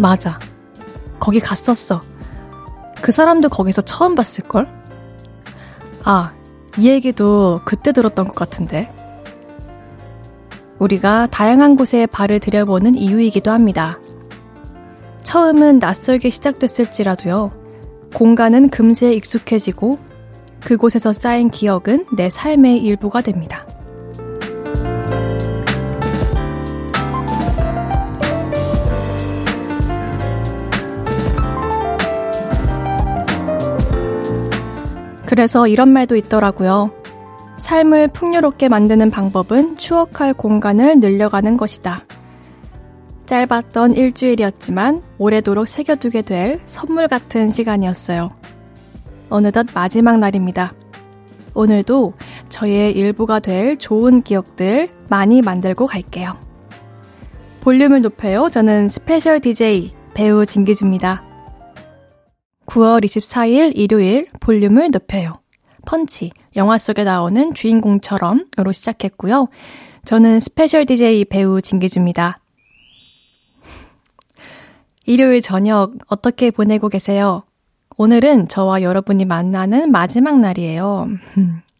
맞아. 거기 갔었어. 그 사람도 거기서 처음 봤을걸? 아, 이 얘기도 그때 들었던 것 같은데. 우리가 다양한 곳에 발을 들여보는 이유이기도 합니다. 처음은 낯설게 시작됐을지라도요, 공간은 금세 익숙해지고 그곳에서 쌓인 기억은 내 삶의 일부가 됩니다. 그래서 이런 말도 있더라고요. 삶을 풍요롭게 만드는 방법은 추억할 공간을 늘려가는 것이다. 짧았던 일주일이었지만 오래도록 새겨두게 될 선물 같은 시간이었어요. 어느덧 마지막 날입니다. 오늘도 저의 일부가 될 좋은 기억들 많이 만들고 갈게요. 볼륨을 높여요. 저는 special DJ 배우 진기주입니다. 9월 24일 일요일 볼륨을 높여요. 펀치, 영화 속에 나오는 주인공처럼으로 시작했고요. 저는 special DJ 배우 진기주입니다. 일요일 저녁 어떻게 보내고 계세요? 오늘은 저와 여러분이 만나는 마지막 날이에요.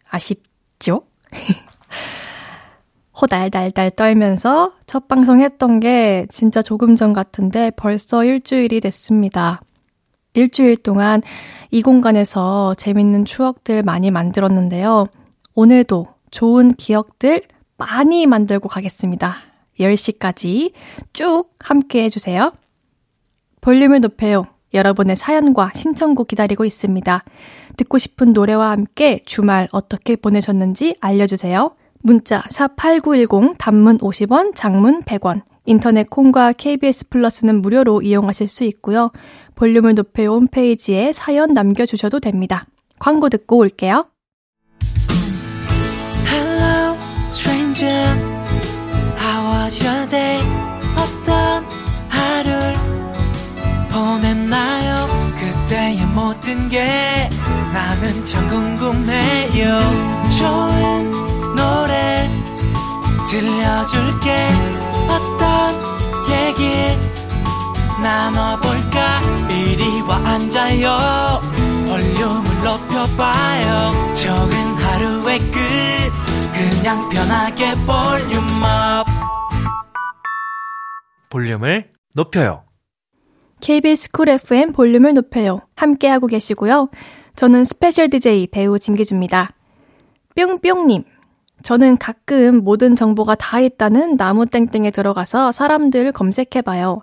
아쉽죠? 호달달달 떨면서 첫 방송 했던 게 진짜 조금 전 같은데 벌써 일주일이 됐습니다. 일주일 동안 이 공간에서 재밌는 추억들 많이 만들었는데요. 오늘도 좋은 기억들 많이 만들고 가겠습니다. 10시까지 쭉 함께 해주세요. 볼륨을 높여요. 여러분의 사연과 신청곡 기다리고 있습니다. 듣고 싶은 노래와 함께 주말 어떻게 보내셨는지 알려주세요. 문자 샵 8910 단문 50원, 장문 100원. 인터넷 콩과 KBS 플러스는 무료로 이용하실 수 있고요. 볼륨을 높여 홈페이지에 사연 남겨주셔도 됩니다. 광고 듣고 올게요. Hello, stranger. How was your day? 어떤 하루를 보냈나요? 그때의 모든 게 나는 참 궁금해요. 좋은 노래 들려줄게. 어떤 얘기 나눠볼까? 이리 와 앉아요. 볼륨을 높여봐요. 적은 하루의 끝. 그냥 편하게 volume up. 볼륨을 높여요. KBS Cool FM 볼륨을 높여요. 함께하고 계시고요. 저는 special DJ 배우 진기주입니다. 뿅뿅님 저는 가끔 모든 정보가 다 있다는 나무땡땡에 들어가서 사람들 검색해봐요.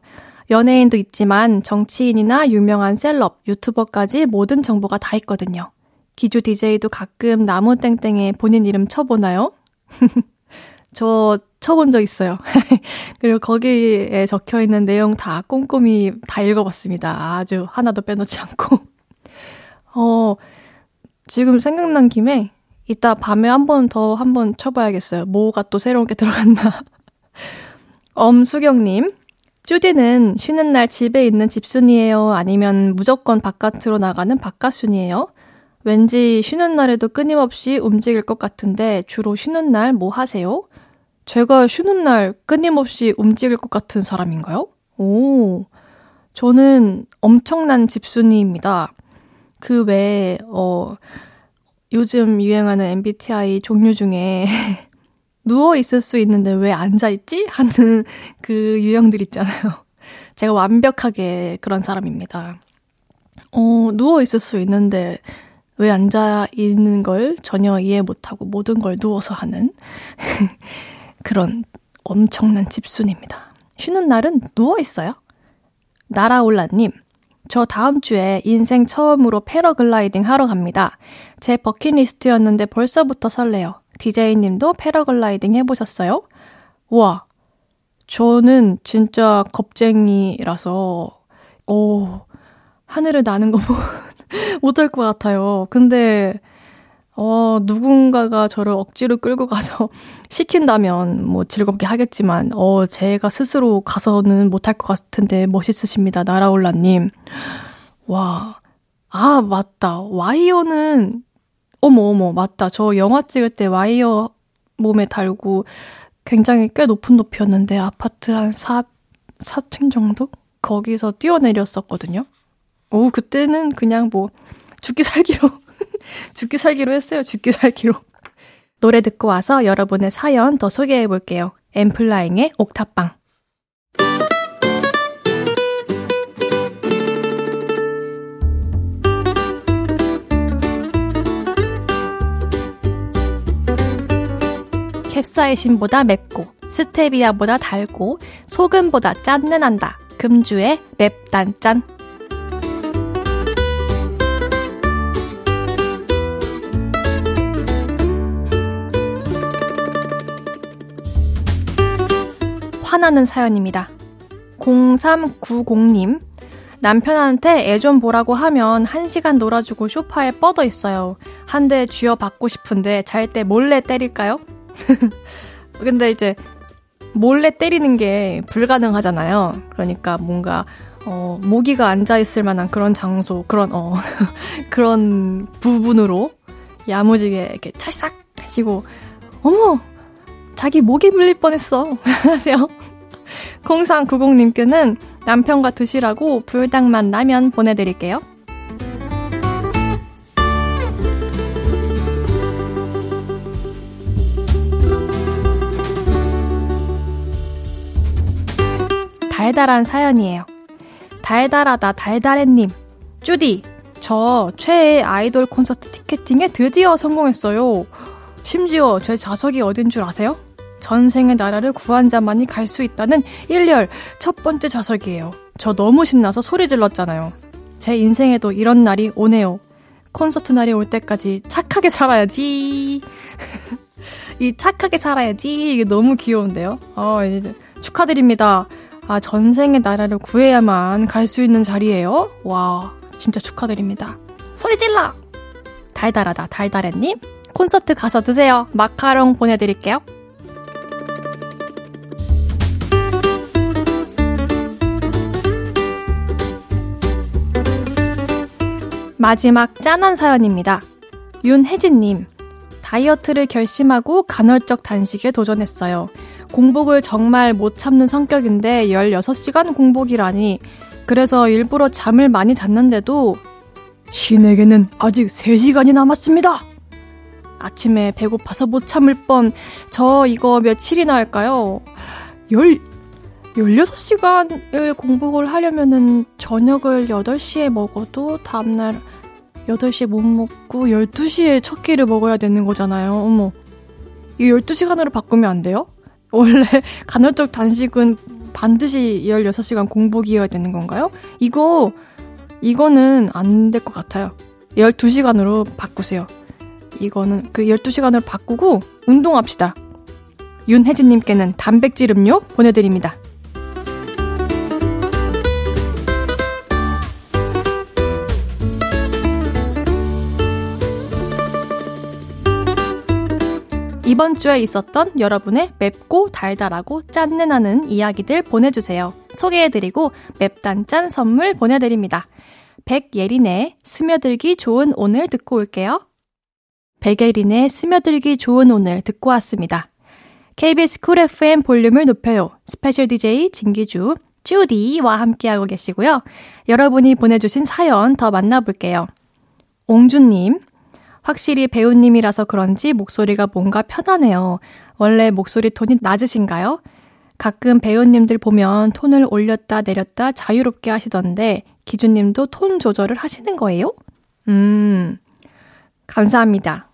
연예인도 있지만 정치인이나 유명한 celeb, YouTuber까지 모든 정보가 다 있거든요. 기주 DJ도 가끔 나무땡땡에 본인 이름 쳐보나요? 저 쳐본 적 있어요. 그리고 거기에 적혀 있는 내용 다 꼼꼼히 다 읽어봤습니다. 아주 하나도 빼놓지 않고. 어, 지금 생각난 김에 이따 밤에 한 번 더 한 번 쳐봐야겠어요. 뭐가 또 새로운 게 들어갔나. 엄수경님, 쭈디는 쉬는 날 집에 있는 집순이에요? 아니면 무조건 바깥으로 나가는 바깥순이에요? 왠지 쉬는 날에도 끊임없이 움직일 것 같은데 주로 쉬는 날 뭐 하세요? 제가 쉬는 날 끊임없이 움직일 것 같은 사람인가요? 오, 저는 엄청난 집순이입니다. 그 외에, 어, 요즘 유행하는 MBTI 종류 중에 누워 있을 수 있는데 왜 앉아 있지? 하는 그 유형들 있잖아요. 제가 완벽하게 그런 사람입니다. 어, 누워 있을 수 있는데 왜 앉아 있는 걸 전혀 이해 못하고 모든 걸 누워서 하는 그런 엄청난 집순입니다. 쉬는 날은 누워 있어요. 나라올라님, 저 다음 주에 인생 처음으로 패러글라이딩 하러 갑니다. 제 버킷리스트였는데 벌써부터 설레요. 디제이님도 패러글라이딩 해보셨어요? 와, 저는 진짜 겁쟁이라서, 오, 하늘을 나는 거 못할 것 같아요. 근데, 어, 누군가가 저를 억지로 끌고 가서 시킨다면 뭐 즐겁게 하겠지만, 어, 제가 스스로 가서는 못할 것 같은데 멋있으십니다. 나라올라님. 와. 아, 맞다. 와이어는 어머, 어머, 맞다. 저 영화 찍을 때 와이어 몸에 달고 굉장히 꽤 높은 높이였는데 아파트 한 4, 4층 정도? 거기서 뛰어내렸었거든요. 오, 그때는 그냥 뭐, 죽기 살기로, 죽기 살기로 했어요. 죽기 살기로. 노래 듣고 와서 여러분의 사연 더 소개해 볼게요. 엠플라잉의 옥탑방. 캡사이신보다 맵고 스테비아보다 달고 소금보다 짠내 난다. 금주의 맵단짠. 화나는 사연입니다. 0390님. 남편한테 애 좀 보라고 하면 1시간 놀아주고 쇼파에 뻗어 있어요. 한 대 쥐어 받고 싶은데 잘 때 몰래 때릴까요? 근데 이제 몰래 때리는 게 불가능하잖아요. 그러니까 뭔가 어, 모기가 앉아 있을 만한 그런 장소, 그런 어 그런 부분으로 야무지게 이렇게 찰싹 하시고 어머 자기 모기 물릴 뻔했어 하세요. 0390님께는 남편과 드시라고 불닭만 라면 보내드릴게요. 달달한 사연이에요. 달달하다 달달해님. 쭈디, 저 최애 아이돌 콘서트 티켓팅에 드디어 성공했어요. 심지어 제 자석이 어딘 줄 아세요? 전생의 나라를 구한 자만이 갈 수 있다는 1열 첫 번째 자석이에요. 저 너무 신나서 소리 질렀잖아요. 제 인생에도 이런 날이 오네요. 콘서트 날이 올 때까지 착하게 살아야지. 이 착하게 살아야지. 이게 너무 귀여운데요? 어, 이제 축하드립니다. 아, 전생의 나라를 구해야만 갈 수 있는 자리예요. 와, 진짜 축하드립니다. 소리 질러! 달달하다, 달달해님. 콘서트 가서 드세요. 마카롱 보내드릴게요. 마지막 짠한 사연입니다. 윤혜진님. 다이어트를 결심하고 간헐적 단식에 도전했어요. 공복을 정말 못 참는 성격인데 16시간 공복이라니. 그래서 일부러 잠을 많이 잤는데도 신에게는 아직 3시간이 남았습니다. 아침에 배고파서 못 참을 뻔. 저 이거 며칠이나 할까요? 열, 16시간을 공복을 하려면은 저녁을 8시에 먹어도 다음날 8시에 못 먹고 12시에 첫 끼를 먹어야 되는 거잖아요. 어머. 이 12시간으로 바꾸면 안 돼요? 원래 간헐적 단식은 반드시 16시간 공복이어야 되는 건가요? 이거, 이거는 안 될 것 같아요. 12시간으로 바꾸세요. 이거는 그 12시간으로 바꾸고 운동합시다. 윤혜진님께는 단백질 음료 보내드립니다. 이번 주에 있었던 여러분의 맵고 달달하고 짠내 나는 이야기들 보내주세요. 소개해드리고 맵단짠 선물 보내드립니다. 백예린의 스며들기 좋은 오늘 듣고 올게요. 백예린의 스며들기 좋은 오늘 듣고 왔습니다. KBS Cool FM 볼륨을 높여요. special DJ 진기주, 쭈디와 함께하고 계시고요. 여러분이 보내주신 사연 더 만나볼게요. 옹주님, 확실히 배우님이라서 그런지 목소리가 뭔가 편하네요. 원래 목소리 톤이 낮으신가요? 가끔 배우님들 보면 톤을 올렸다 내렸다 자유롭게 하시던데 기준님도 톤 조절을 하시는 거예요? 음, 감사합니다.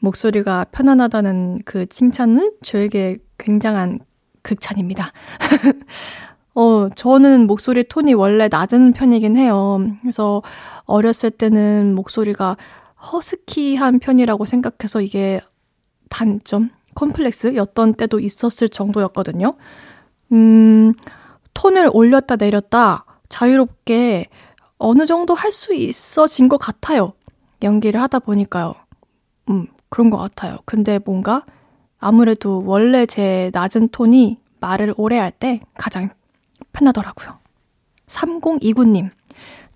목소리가 편안하다는 그 칭찬은 저에게 굉장한 극찬입니다. 어, 저는 목소리 톤이 원래 낮은 편이긴 해요. 그래서 어렸을 때는 목소리가 허스키한 편이라고 생각해서 이게 단점, 콤플렉스였던 때도 있었을 정도였거든요. 음, 톤을 올렸다 내렸다 자유롭게 어느 정도 할 수 있어진 것 같아요. 연기를 하다 보니까요. 음, 그런 것 같아요. 근데 뭔가 아무래도 원래 제 낮은 톤이 말을 오래 할 때 가장 편하더라고요. 3029님,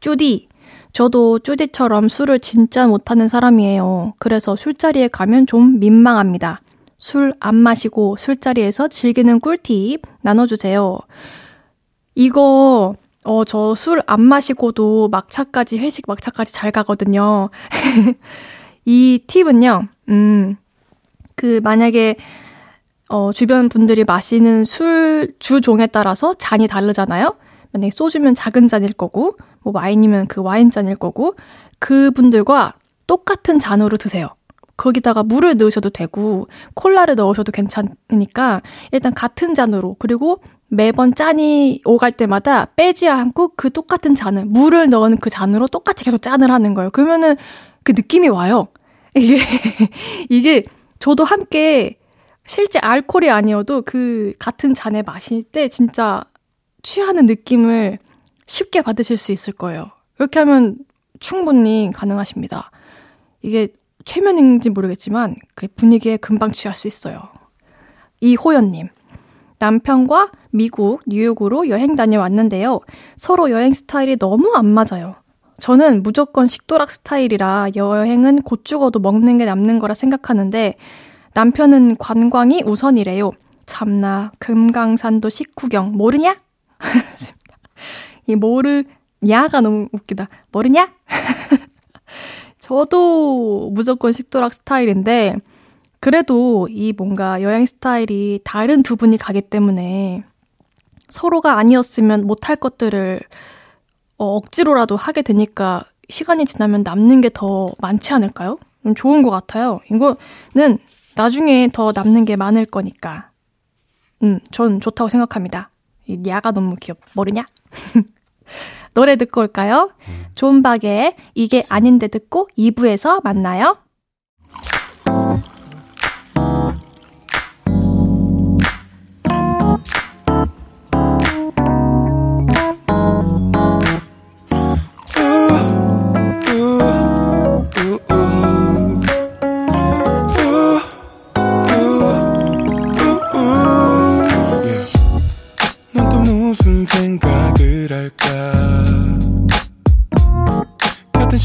쭈디, 저도 쭈디처럼 술을 진짜 못하는 사람이에요. 그래서 술자리에 가면 좀 민망합니다. 술 안 마시고 술자리에서 즐기는 꿀팁 나눠주세요. 이거 어, 저 술 안 마시고도 막차까지, 회식 막차까지 잘 가거든요. 이 팁은요, 음, 그, 만약에, 어, 주변 분들이 마시는 술 주종에 따라서 잔이 다르잖아요? 만약에 소주면 작은 잔일 거고, 뭐 와인이면 그 와인 잔일 거고, 그분들과 똑같은 잔으로 드세요. 거기다가 물을 넣으셔도 되고, 콜라를 넣으셔도 괜찮으니까, 일단 같은 잔으로, 그리고 매번 짠이 오갈 때마다 빼지 않고 그 똑같은 잔을, 물을 넣은 그 잔으로 똑같이 계속 짠을 하는 거예요. 그러면은 그 느낌이 와요. 이게, 이게 저도 함께 실제 알코올이 아니어도 그 같은 잔에 마실 때 진짜 취하는 느낌을 쉽게 받으실 수 있을 거예요. 그렇게 하면 충분히 가능하십니다. 이게 최면인지 모르겠지만 그 분위기에 금방 취할 수 있어요. 이호연님. 남편과 미국, 뉴욕으로 여행 다녀왔는데요. 서로 여행 스타일이 너무 안 맞아요. 저는 무조건 식도락 스타일이라 여행은 곧 죽어도 먹는 게 남는 거라 생각하는데 남편은 관광이 우선이래요. 참나, 금강산도 식후경, 모르냐? 이 모르냐가 너무 웃기다. 모르냐? 저도 무조건 식도락 스타일인데, 그래도 이 뭔가 여행 스타일이 다른 두 분이 가기 때문에 서로가 아니었으면 못할 것들을 어, 억지로라도 하게 되니까 시간이 지나면 남는 게 더 많지 않을까요? 좋은 것 같아요. 이거는 나중에 더 남는 게 많을 거니까. 음, 전 좋다고 생각합니다. 이 야가 너무 귀엽, 모르냐? 노래 듣고 올까요? 존박의 이게 아닌데 듣고 2부에서 만나요.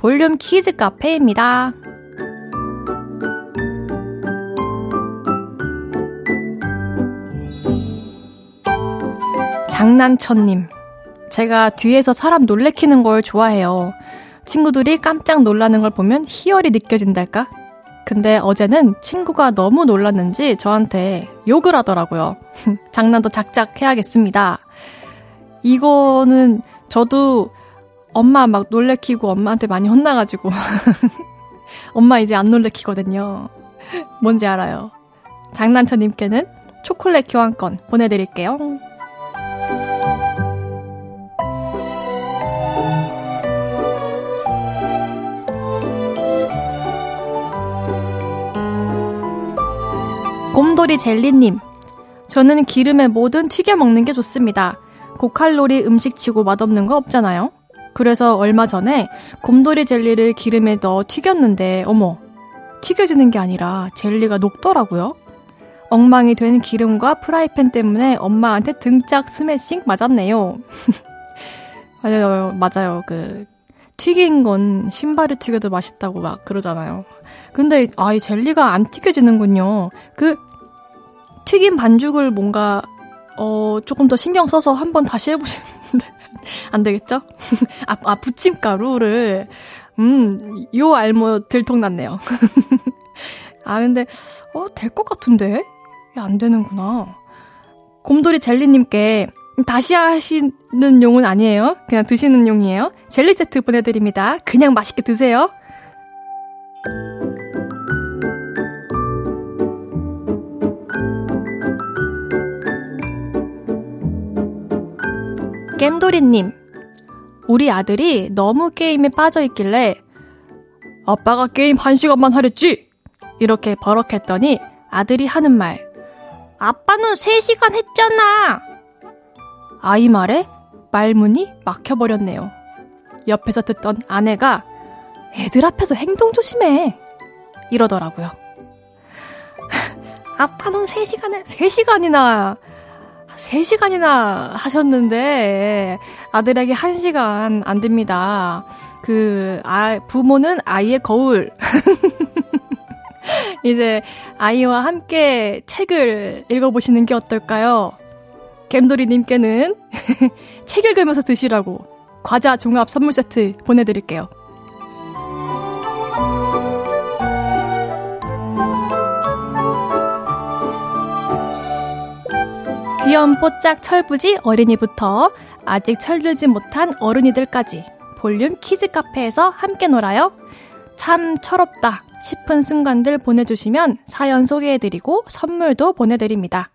볼륨 kids 카페입니다. 장난천님. 제가 뒤에서 사람 놀래키는 걸 좋아해요. 친구들이 깜짝 놀라는 걸 보면 희열이 느껴진달까? 근데 어제는 친구가 너무 놀랐는지 저한테 욕을 하더라고요. 장난도 작작 해야겠습니다. 이거는 저도 엄마 막 놀래키고 엄마한테 많이 혼나가지고. 엄마 이제 안 놀래키거든요. 뭔지 알아요. 장난쳐님께는 초콜릿 교환권 보내드릴게요. 곰돌이 젤리님. 저는 기름에 뭐든 튀겨 먹는 게 좋습니다. 고칼로리 음식치고 맛없는 거 없잖아요. 그래서 얼마 전에 곰돌이 젤리를 기름에 넣어 튀겼는데, 어머, 튀겨지는 게 아니라 젤리가 녹더라고요. 엉망이 된 기름과 프라이팬 때문에 엄마한테 등짝 스매싱 맞았네요. 맞아요, 맞아요. 그, 튀긴 건 신발을 튀겨도 맛있다고 막 그러잖아요. 근데, 아, 이 젤리가 안 튀겨지는군요. 그, 튀김 반죽을 뭔가 어 조금 더 신경 써서 한번 다시 해보시는데 안 되겠죠? 아, 아 부침가루를 음 요 알모 들통났네요. 아 근데 어 될 것 같은데 안 되는구나. 곰돌이 젤리님께 다시 하시는 용은 아니에요. 그냥 드시는 용이에요. 젤리 세트 보내드립니다. 그냥 맛있게 드세요. 겜돌이님, 우리 아들이 너무 게임에 빠져 있길래 아빠가 게임 한 시간만 하랬지? 이렇게 버럭했더니 아들이 하는 말. 아빠는 3시간 했잖아! 아이 말에 말문이 막혀버렸네요. 옆에서 듣던 아내가 애들 앞에서 행동 조심해. 이러더라고요. 아빠 는 3시간에, 3시간이나, 3시간이나 하셨는데 아들에게 1시간 안 됩니다. 그, 아, 부모는 아이의 거울. 이제 아이와 함께 책을 읽어보시는 게 어떨까요? 겜돌이님께는 책 읽으면서 드시라고 과자 종합 선물 세트 보내드릴게요. 귀여운 뽀짝 철부지 어린이부터 아직 철들지 못한 어른이들까지 볼륨 kids 카페에서 함께 놀아요. 참 철없다 싶은 순간들 보내주시면 사연 소개해드리고 선물도 보내드립니다.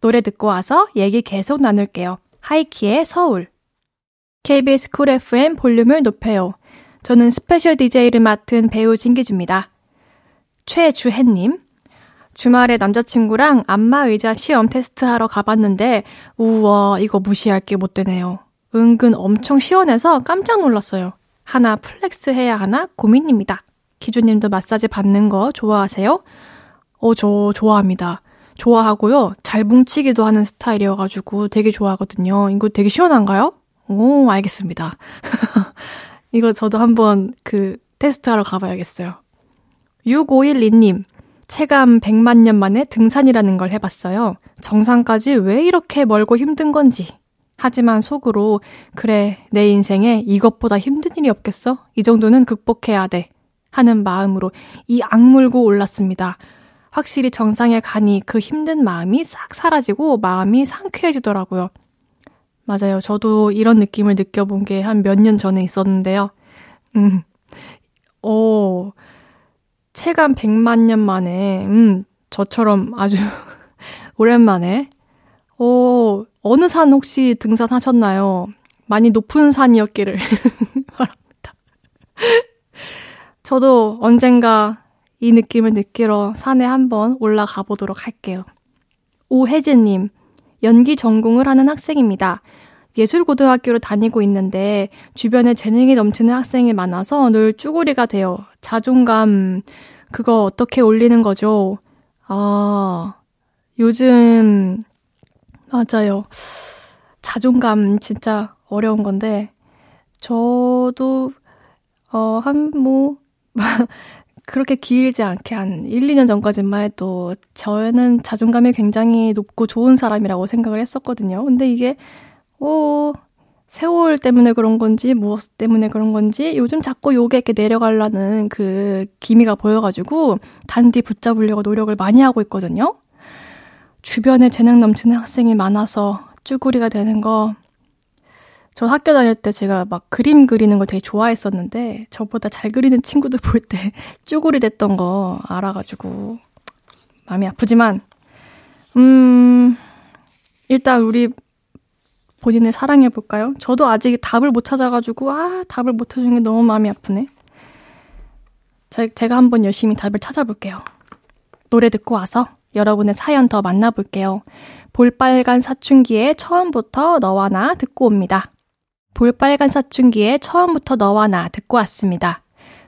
노래 듣고 와서 얘기 계속 나눌게요. 하이키의 서울. KBS Cool FM 볼륨을 높여요. 저는 special DJ를 맡은 배우 진기주입니다. 최주혜님. 주말에 남자친구랑 안마 의자 시험 테스트하러 가봤는데, 우와, 이거 무시할 게 못 되네요. 은근 엄청 시원해서 깜짝 놀랐어요. 하나 flex 해야 하나 고민입니다. 기주님도 마사지 받는 거 좋아하세요? 어, 저 좋아합니다. 좋아하고요. 잘 뭉치기도 하는 스타일이어가지고 되게 좋아하거든요. 이거 되게 시원한가요? 오, 알겠습니다. 이거 저도 한번 그 테스트하러 가봐야겠어요. 6512님, 체감 100만 년 만에 등산이라는 걸 해봤어요. 정상까지 왜 이렇게 멀고 힘든 건지. 하지만 속으로, 그래, 내 인생에 이것보다 힘든 일이 없겠어? 이 정도는 극복해야 돼. 하는 마음으로 이 악물고 올랐습니다. 확실히 정상에 가니 그 힘든 마음이 싹 사라지고 마음이 상쾌해지더라고요. 맞아요. 저도 이런 느낌을 느껴본 게 한 몇 년 전에 있었는데요. 음, 오, 체감 100만 년 만에, 음, 저처럼 아주 오랜만에, 오, 어느 산 혹시 등산하셨나요? 많이 높은 산이었기를 바랍니다. 저도 언젠가 이 느낌을 느끼러 산에 한번 올라가 보도록 할게요. 오혜진님, 연기 전공을 하는 학생입니다. 예술고등학교를 다니고 있는데 주변에 재능이 넘치는 학생이 많아서 늘 쭈구리가 돼요. 자존감, 그거 어떻게 올리는 거죠? 아, 요즘, 맞아요. 자존감 진짜 어려운 건데, 저도, 어, 한, 뭐, 그렇게 길지 않게 한 1, 2년 전까지만 해도 저는 자존감이 굉장히 높고 좋은 사람이라고 생각을 했었거든요. 근데 이게, 어, 세월 때문에 그런 건지, 무엇 때문에 그런 건지, 요즘 자꾸 요게 이렇게 내려가려는 그 기미가 보여가지고, 단디 붙잡으려고 노력을 많이 하고 있거든요. 주변에 재능 넘치는 학생이 많아서 쭈구리가 되는 거, 저 학교 다닐 때 제가 막 그림 그리는 걸 되게 좋아했었는데 저보다 잘 그리는 친구들 볼 때 쭈구리 됐던 거 알아가지고 마음이 아프지만 음 일단 우리 본인을 사랑해 볼까요? 저도 아직 답을 못 찾아가지고 아 답을 못 해준 게 너무 마음이 아프네. 제, 제가 한번 열심히 답을 찾아볼게요. 노래 듣고 와서 여러분의 사연 더 만나볼게요. 볼빨간 사춘기에 처음부터 너와 나 듣고 옵니다. 볼빨간 사춘기에 처음부터 너와 나 듣고 왔습니다.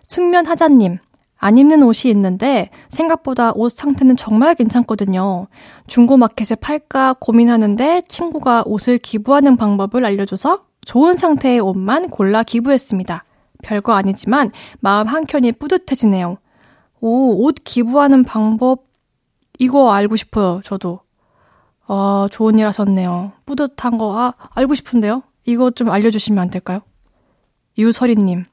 숙면 하자님, 안 입는 옷이 있는데 생각보다 옷 상태는 정말 괜찮거든요. 중고마켓에 팔까 고민하는데 친구가 옷을 기부하는 방법을 알려줘서 좋은 상태의 옷만 골라 기부했습니다. 별거 아니지만 마음 한켠이 뿌듯해지네요. 오, 옷 기부하는 방법, 이거 알고 싶어요, 저도. 아, 좋은 일 하셨네요. 뿌듯한 거, 아, 알고 싶은데요? 이거 좀 알려주시면 안 될까요? 유설이님,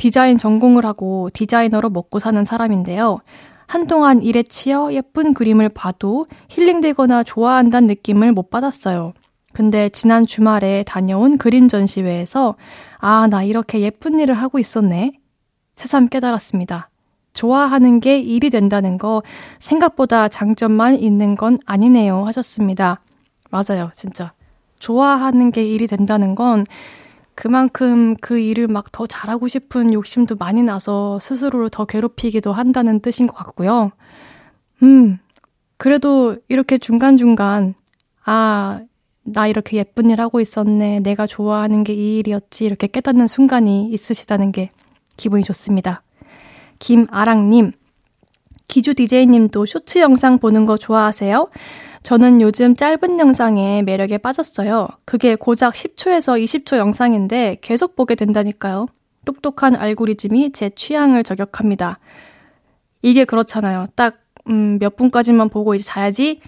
디자인 전공을 하고 디자이너로 먹고 사는 사람인데요. 한동안 일에 치여 예쁜 그림을 봐도 힐링되거나 좋아한다는 느낌을 못 받았어요. 근데 지난 주말에 다녀온 그림 전시회에서 아, 나 이렇게 예쁜 일을 하고 있었네. 새삼 깨달았습니다. 좋아하는 게 일이 된다는 거 생각보다 장점만 있는 건 아니네요 하셨습니다. 맞아요, 진짜. 좋아하는 게 일이 된다는 건 그만큼 그 일을 막 더 잘하고 싶은 욕심도 많이 나서 스스로를 더 괴롭히기도 한다는 뜻인 것 같고요. 음, 그래도 이렇게 중간중간, 아, 나 이렇게 예쁜 일 하고 있었네. 내가 좋아하는 게 이 일이었지. 이렇게 깨닫는 순간이 있으시다는 게 기분이 좋습니다. 김아랑님, 기주 DJ님도 쇼츠 영상 보는 거 좋아하세요? 저는 요즘 짧은 영상에 매력에 빠졌어요. 그게 고작 10초에서 20초 영상인데 계속 보게 된다니까요. 똑똑한 알고리즘이 제 취향을 저격합니다. 이게 그렇잖아요. 딱, 음, 몇 분까지만 보고 이제 자야지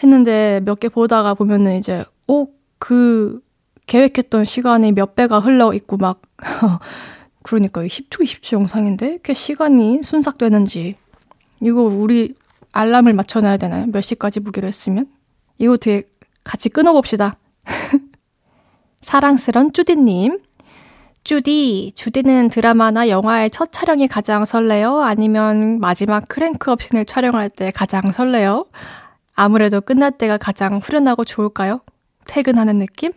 했는데 몇 개 보다가 보면은 이제, 오, 그, 계획했던 시간이 몇 배가 흘러 있고 막, 그러니까 10초, 20초 영상인데, 이렇게 시간이 순삭되는지. 이거 우리 알람을 맞춰놔야 되나요? 몇 시까지 보기로 했으면? 이거 되게 같이 끊어봅시다. 사랑스런 쭈디님. 쭈디, 주디는 드라마나 영화의 첫 촬영이 가장 설레요? 아니면 마지막 크랭크업 씬을 촬영할 때 가장 설레요? 아무래도 끝날 때가 가장 후련하고 좋을까요? 퇴근하는 느낌?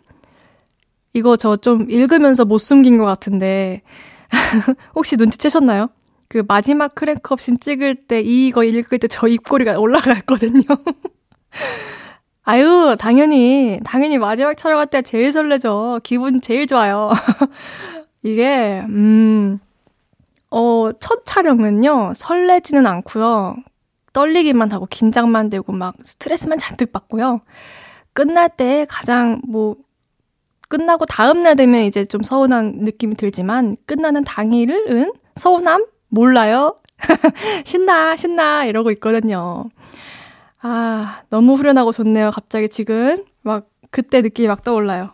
이거 저 좀 읽으면서 못 숨긴 것 같은데, 혹시 눈치채셨나요? 그 마지막 크랭크업 씬 찍을 때 이거 읽을 때 저 입꼬리가 올라갔거든요. 아유, 당연히, 당연히 마지막 촬영할 때 제일 설레죠. 기분 제일 좋아요. 이게, 음, 어, 첫 촬영은요, 설레지는 않고요. 떨리기만 하고 긴장만 되고 막 스트레스만 잔뜩 받고요. 끝날 때 가장 뭐, 끝나고 다음날 되면 이제 좀 서운한 느낌이 들지만, 끝나는 당일은 서운함? 몰라요? 신나, 신나, 이러고 있거든요. 아, 너무 후련하고 좋네요. 갑자기 지금. 막, 그때 느낌이 막 떠올라요.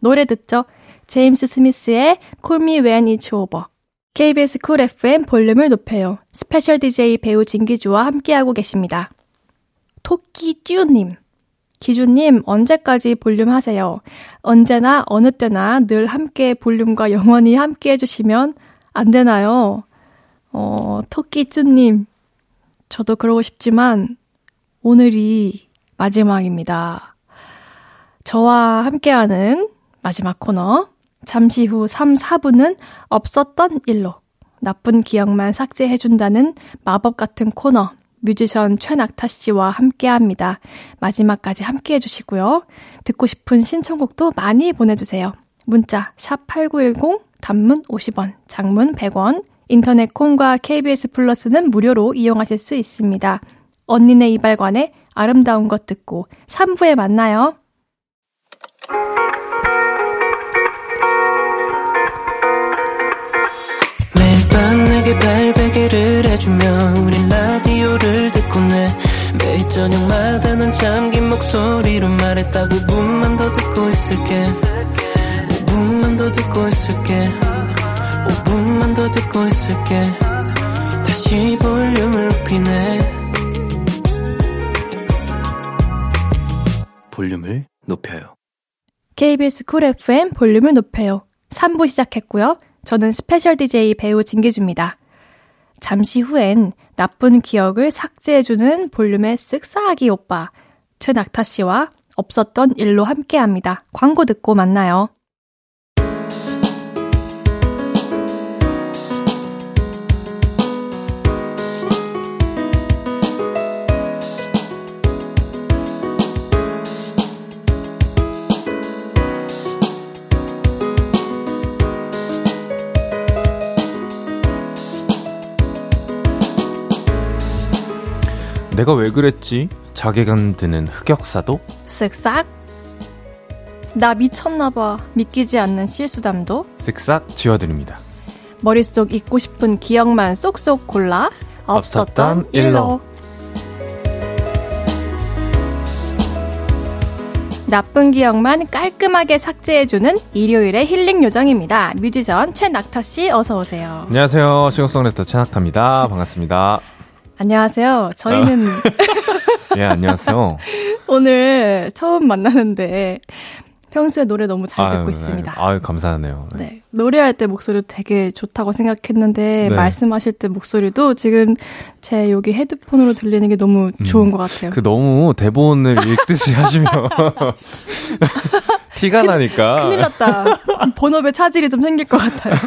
노래 듣죠? 제임스 스미스의 Call Me When It's Over. KBS Cool FM 볼륨을 높여요. special DJ 배우 진기주와 함께하고 계십니다. 토끼쭈님. 기주님, 언제까지 볼륨 하세요? 언제나, 어느 때나 늘 함께 볼륨과 영원히 함께 해주시면 안 되나요? 어, 토끼쭈님, 저도 그러고 싶지만, 오늘이 마지막입니다. 저와 함께하는 마지막 코너, 잠시 후 3, 4분은 없었던 일로 나쁜 기억만 삭제해준다는 마법 같은 코너, 뮤지션 최낙타 씨와 함께 합니다. 마지막까지 함께 해주시고요. 듣고 싶은 신청곡도 많이 보내주세요. 문자, 샵8910, 단문 50원, 장문 100원, 인터넷 콩과 KBS 플러스는 무료로 이용하실 수 있습니다. 언니네 이발관의 아름다운 것 듣고 3부에 만나요. 매일 밤 내게 발베개를 해주며 우린 라디오를 듣고 내 매일 저녁마다 넌 잠긴 목소리로 말했다 5분만 더 듣고 있을게 5분만 더 듣고 있을게 5분만 더 듣고 있을게. 다시 볼륨을 높이네. 볼륨을 높여요. KBS Cool FM 볼륨을 높여요. 3부 시작했고요. 저는 special DJ 배우 진기주입니다. 잠시 후엔 나쁜 기억을 삭제해주는 볼륨의 쓱싹이 오빠 최낙타 씨와 없었던 일로 함께합니다. 광고 듣고 만나요. 내가 왜 그랬지? 자괴감 드는 흑역사도? 쓱싹 나 미쳤나봐 믿기지 않는 실수담도 쓱싹 지워드립니다. 머릿속 잊고 싶은 기억만 쏙쏙 골라 없었던, 일로 나쁜 기억만 깔끔하게 삭제해주는 일요일의 힐링 요정입니다. 뮤지션 최낙타 씨 어서 오세요. 안녕하세요. 싱어송래터 최낙타입니다. 반갑습니다. 안녕하세요. 저희는 예, 안녕하세요. 오늘 처음 만나는데 평소에 노래 너무 잘 듣고 아유, 있습니다. 네. 아유, 감사하네요. 네. 네. 노래할 때 목소리도 되게 좋다고 생각했는데 네. 말씀하실 때 목소리도 지금 제 여기 헤드폰으로 들리는 게 너무 음, 좋은 것 같아요. 그 너무 대본을 읽듯이 하시면 티가 나니까. 큰일 났다. 본업에 차질이 좀 생길 것 같아요.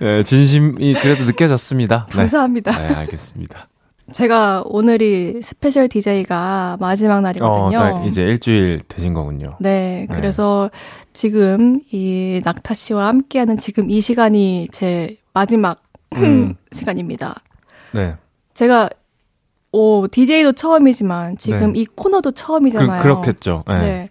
네, 진심이 그래도 느껴졌습니다. 감사합니다. 네, 네 알겠습니다. 제가 오늘이 special DJ가 마지막 날이거든요. 어, 이제 일주일 되신 거군요. 네, 그래서 네. 지금 이 낙타 씨와 함께하는 지금 이 시간이 제 마지막 음. 시간입니다. 네. 제가 오 DJ도 처음이지만 지금 네. 이 코너도 처음이잖아요. 그, 그렇겠죠. 네. 네.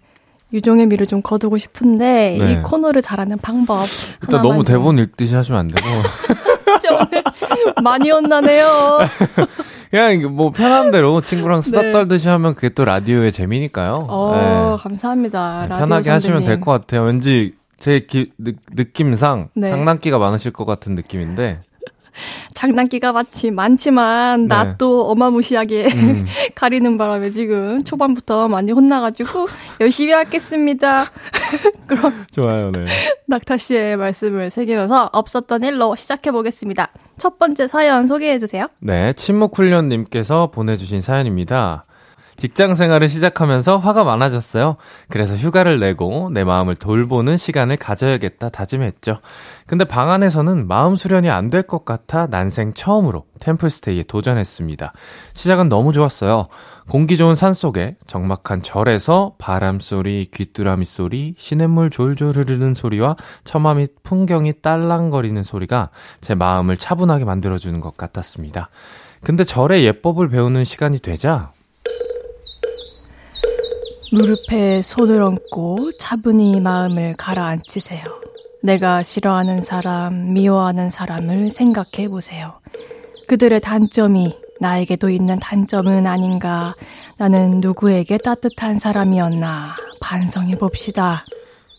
유종의 미를 좀 거두고 싶은데 네. 이 코너를 잘하는 방법 일단 너무 대본 읽듯이 하시면 안 되고 오늘 많이 혼나네요. 그냥 뭐 편한 대로 친구랑 수다 네. 떨듯이 하면 그게 또 라디오의 재미니까요. 어, 네. 감사합니다. 네, 편하게 하시면 될 것 같아요. 왠지 제 기, 느, 느낌상 네. 장난기가 많으실 것 같은 느낌인데 장난기가 마치 많지만 네. 낯도 어마무시하게 음. 가리는 바람에 지금 초반부터 많이 혼나가지고 열심히 하겠습니다. 그럼 좋아요, 네. 낙타 씨의 말씀을 새기면서 없었던 일로 시작해 보겠습니다. 첫 번째 사연 소개해 주세요. 네, 침묵 훈련님께서 보내주신 사연입니다. 직장 생활을 시작하면서 화가 많아졌어요. 그래서 휴가를 내고 내 마음을 돌보는 시간을 가져야겠다 다짐했죠. 근데 방 안에서는 마음 수련이 안 될 것 같아 난생 처음으로 템플스테이에 도전했습니다. 시작은 너무 좋았어요. 공기 좋은 산 속에 적막한 절에서 바람 소리, 귀뚜라미 소리, 시냇물 졸졸 흐르는 소리와 처마 및 풍경이 딸랑거리는 소리가 제 마음을 차분하게 만들어주는 것 같았습니다. 근데 절의 예법을 배우는 시간이 되자 무릎에 손을 얹고 차분히 마음을 가라앉히세요. 내가 싫어하는 사람, 미워하는 사람을 생각해 보세요. 그들의 단점이 나에게도 있는 단점은 아닌가? 나는 누구에게 따뜻한 사람이었나? 반성해 봅시다.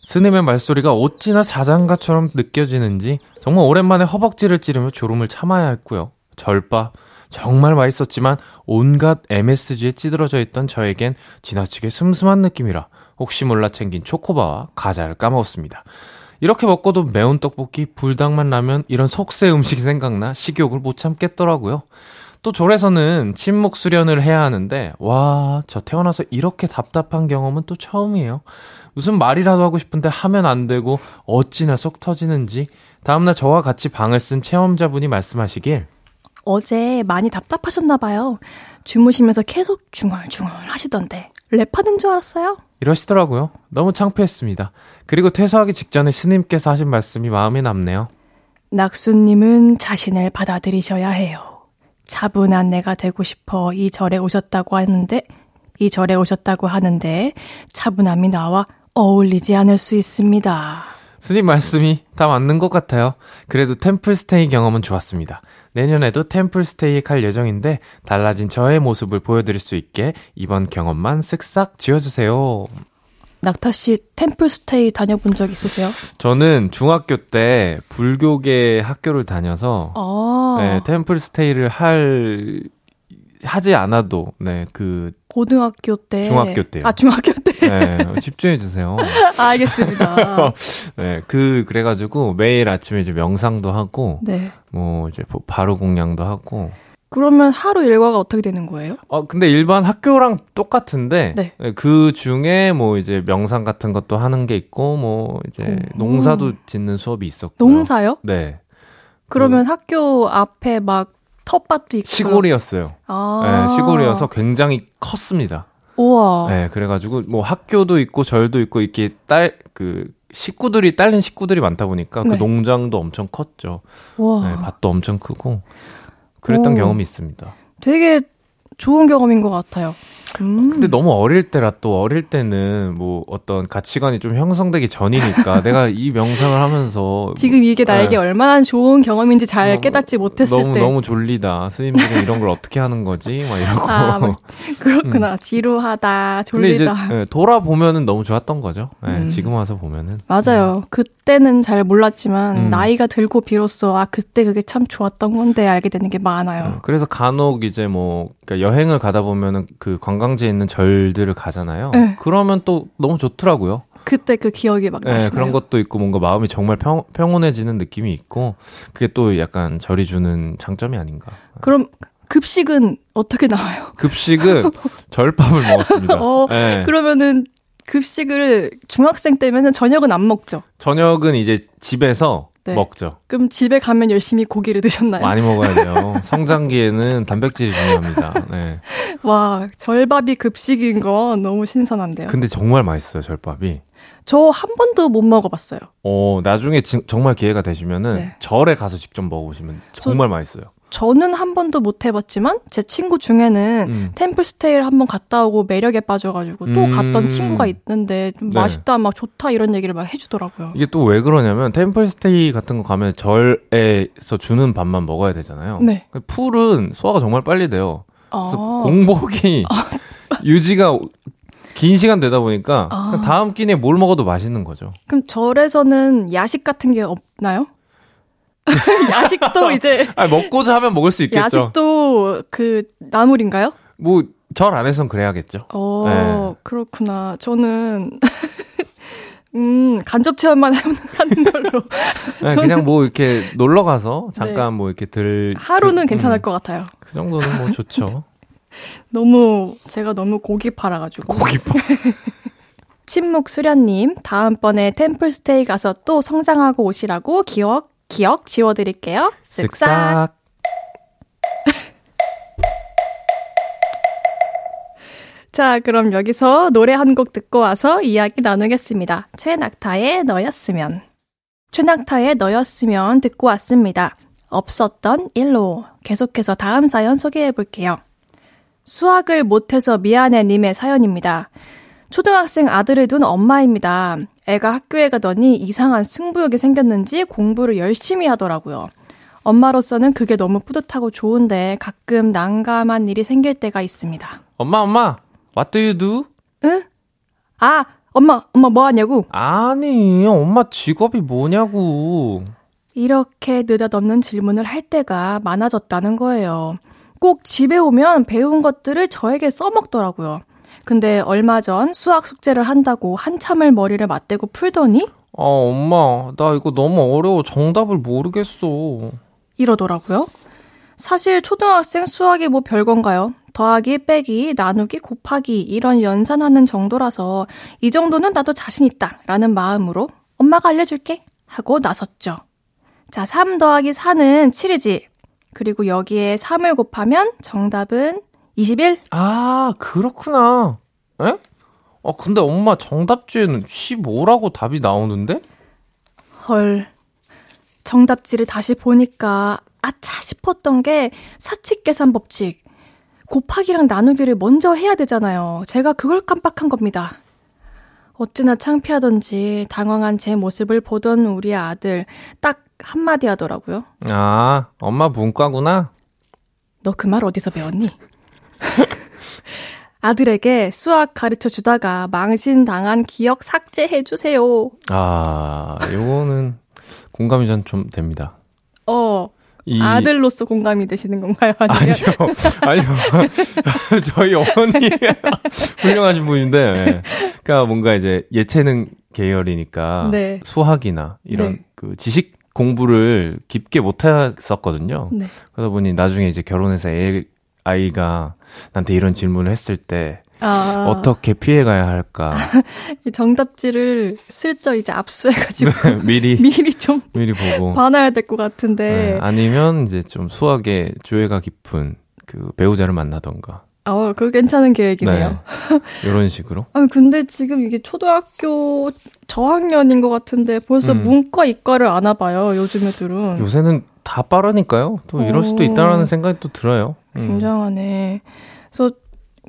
스님의 말소리가 어찌나 자장가처럼 느껴지는지 정말 오랜만에 허벅지를 찌르며 졸음을 참아야 했고요. 절밥, 정말 맛있었지만 온갖 MSG에 찌들어져 있던 저에겐 지나치게 슴슴한 느낌이라 혹시 몰라 챙긴 초코바와 과자를 까먹었습니다. 이렇게 먹고도 매운 떡볶이, 불닭만 라면 이런 속세 음식이 생각나 식욕을 못 참겠더라고요. 또 절에서는 침묵 수련을 해야 하는데 와, 저 태어나서 이렇게 답답한 경험은 또 처음이에요. 무슨 말이라도 하고 싶은데 하면 안 되고 어찌나 속 터지는지 다음날 저와 같이 방을 쓴 체험자분이 말씀하시길 어제 많이 답답하셨나 봐요. 주무시면서 계속 중얼중얼 하시던데 랩하는 줄 알았어요? 이러시더라고요. 너무 창피했습니다. 그리고 퇴소하기 직전에 스님께서 하신 말씀이 마음에 남네요. 낙수님은 자신을 받아들이셔야 해요. 차분한 내가 되고 싶어 이 절에 오셨다고 하는데, 이 절에 오셨다고 하는데, 차분함이 나와 어울리지 않을 수 있습니다. 스님 말씀이 다 맞는 것 같아요. 그래도 템플스테이 경험은 좋았습니다. 내년에도 템플스테이에 갈 예정인데 달라진 저의 모습을 보여드릴 수 있게 이번 경험만 쓱싹 지워주세요. 낙타 씨 템플스테이 다녀본 적 있으세요? 저는 중학교 때 불교계 학교를 다녀서 아~ 네, 템플스테이를 할 하지 않아도 네그 고등학교 때 중학교 때요. 아 중학교 때. 네 집중해 주세요. 아, 알겠습니다. 네 그 그래가지고 매일 아침에 이제 명상도 하고 네. 뭐 이제 바로 공양도 하고. 그러면 하루 일과가 어떻게 되는 거예요? 어 근데 일반 학교랑 똑같은데 네. 네그 중에 뭐 이제 명상 같은 것도 하는 게 있고 뭐 이제 오. 농사도 짓는 수업이 있었고 농사요? 네. 그러면 그, 학교 앞에 막 텃밭도 있고 시골이었어요. 아~ 네, 시골이어서 굉장히 컸습니다. 우와. 네, 그래가지고 뭐 학교도 있고 절도 있고 이렇게 딸 그 식구들이 딸린 식구들이 많다 보니까 그 네. 그 농장도 엄청 컸죠. 우와. 네, 밭도 엄청 크고 그랬던 오. 경험이 있습니다. 되게 좋은 경험인 것 같아요. 음. 근데 너무 어릴 때라 또 어릴 때는 뭐 어떤 가치관이 좀 형성되기 전이니까 내가 이 명상을 하면서 지금 이게 나에게 네. 얼마나 좋은 경험인지 잘 너무, 깨닫지 못했을 너무, 때 너무 졸리다 스님들은 이런 걸 어떻게 하는 거지 막 이러고 아, 뭐, 그렇구나 음. 지루하다 졸리다 근데 이제 네, 돌아보면은 너무 좋았던 거죠 네, 음. 지금 와서 보면은 맞아요 음. 그때는 잘 몰랐지만 음. 나이가 들고 비로소 아 그때 그게 참 좋았던 건데 알게 되는 게 많아요 네, 그래서 간혹 이제 뭐 그러니까 여행을 가다 보면은 그 관광지에 있는 절들을 가잖아요. 네. 그러면 또 너무 좋더라고요. 그때 그 기억이 막? 네, 그런 것도 있고 뭔가 마음이 정말 평, 평온해지는 느낌이 있고 그게 또 약간 절이 주는 장점이 아닌가. 그럼 급식은 어떻게 나와요? 급식은 절밥을 먹었습니다. 어, 네. 그러면은 급식을 중학생 때면은 저녁은 안 먹죠. 저녁은 이제 집에서 네. 먹죠. 그럼 집에 가면 열심히 고기를 드셨나요? 많이 먹어야 돼요. 성장기에는 단백질이 중요합니다. 네. 와, 절밥이 급식인 건 너무 신선한데요. 근데 정말 맛있어요, 절밥이. 저 한 번도 못 먹어봤어요. 어, 나중에 지, 정말 기회가 되시면은 네. 절에 가서 직접 먹어보시면 정말 맛있어요. 저는 한 번도 못 해봤지만 제 친구 중에는 음. 템플스테이를 한 번 갔다 오고 매력에 빠져가지고 또 음. 갔던 친구가 있는데 좀 네. 맛있다 막 좋다 이런 얘기를 막 해주더라고요. 이게 또 왜 그러냐면 템플스테이 같은 거 가면 절에서 주는 밥만 먹어야 되잖아요. 네. 그 풀은 소화가 정말 빨리 돼요. 그래서 아. 공복이 유지가 긴 시간 되다 보니까 아. 다음 끼니에 뭘 먹어도 맛있는 거죠. 그럼 절에서는 야식 같은 게 없나요? 야식도 이제 아, 먹고자 하면 먹을 수 있겠죠. 야식도 그 나물인가요? 뭐 절 안에선 그래야겠죠. 어 네. 그렇구나. 저는 음 간접 체험만 하는 걸로 네, 그냥 뭐 이렇게 놀러 가서 잠깐 뭐 이렇게 들 네. 하루는 들- 괜찮을 음, 것 같아요. 그 정도는 뭐 좋죠. 너무 제가 너무 고기 팔아가지고. 고기밥. 침묵 수련님 다음번에 템플스테이 가서 또 성장하고 오시라고 기억 기억 지워드릴게요. 쓱싹. 자, 그럼 여기서 노래 한 곡 듣고 와서 이야기 나누겠습니다. 최낙타의 너였으면. 최낙타의 너였으면 듣고 왔습니다. 없었던 일로. 계속해서 다음 사연 소개해 볼게요. 수학을 못해서 미안해 님의 사연입니다. 초등학생 아들을 둔 엄마입니다. 애가 학교에 가더니 이상한 승부욕이 생겼는지 공부를 열심히 하더라고요. 엄마로서는 그게 너무 뿌듯하고 좋은데 가끔 난감한 일이 생길 때가 있습니다. 엄마 엄마. What do you do? 응? 아, 엄마, 엄마 뭐 하냐고? 아니, 엄마 직업이 뭐냐고. 이렇게 느닷없는 질문을 할 때가 많아졌다는 거예요. 꼭 집에 오면 배운 것들을 저에게 써먹더라고요. 근데 얼마 전 수학 숙제를 한다고 한참을 머리를 맞대고 풀더니 아, 엄마, 나 이거 너무 어려워. 정답을 모르겠어. 이러더라고요. 사실 초등학생 수학이 뭐 별건가요? 더하기, 빼기, 나누기, 곱하기 이런 연산하는 정도라서 이 정도는 나도 자신 있다 라는 마음으로 엄마가 알려줄게 하고 나섰죠. 자, 3 더하기 4는 7이지. 그리고 여기에 3을 곱하면 정답은 21. 아, 그렇구나. 에? 아, 근데 엄마 정답지에는 15라고 답이 나오는데? 헐. 정답지를 다시 보니까 아차 싶었던 게 사칙 계산 법칙. 곱하기랑 나누기를 먼저 해야 되잖아요. 제가 그걸 깜빡한 겁니다. 어찌나 창피하던지 당황한 제 모습을 보던 우리 아들 딱 한마디 하더라고요. 아, 엄마 문과구나? 너 그 말 어디서 배웠니? 아들에게 수학 가르쳐 주다가 망신당한 기억 삭제해 주세요. 아, 요거는 공감이 전 좀 됩니다. 어, 이... 아들로서 공감이 되시는 건가요? 아니면 아니요, 아니요. 저희 어머니 훌륭하신 분인데, 예. 그러니까 뭔가 이제 예체능 계열이니까 네. 수학이나 이런 네. 그 지식 공부를 깊게 못 했었거든요. 네. 그러다 보니 나중에 이제 결혼해서 애, 아이가 나한테 이런 질문을 했을 때 아, 어떻게 피해가야 할까 이 정답지를 슬쩍 이제 압수해가지고 미리 미리 좀 미리 보고 봐놔야 될것 네, 같은데. 아니면 이제 좀 수학에 조예가 깊은 그 배우자를 만나던가 어, 그거 괜찮은 계획이네요. 이런 식으로 아니, 근데 지금 이게 초등학교 저학년인 것 같은데 벌써 음. 문과, 이과를 아나 봐요, 요즘 애들은. 요새는 다 빠르니까요. 또 이럴 수도 어. 있다라는 생각이 또 들어요. 음. 굉장하네. 그래서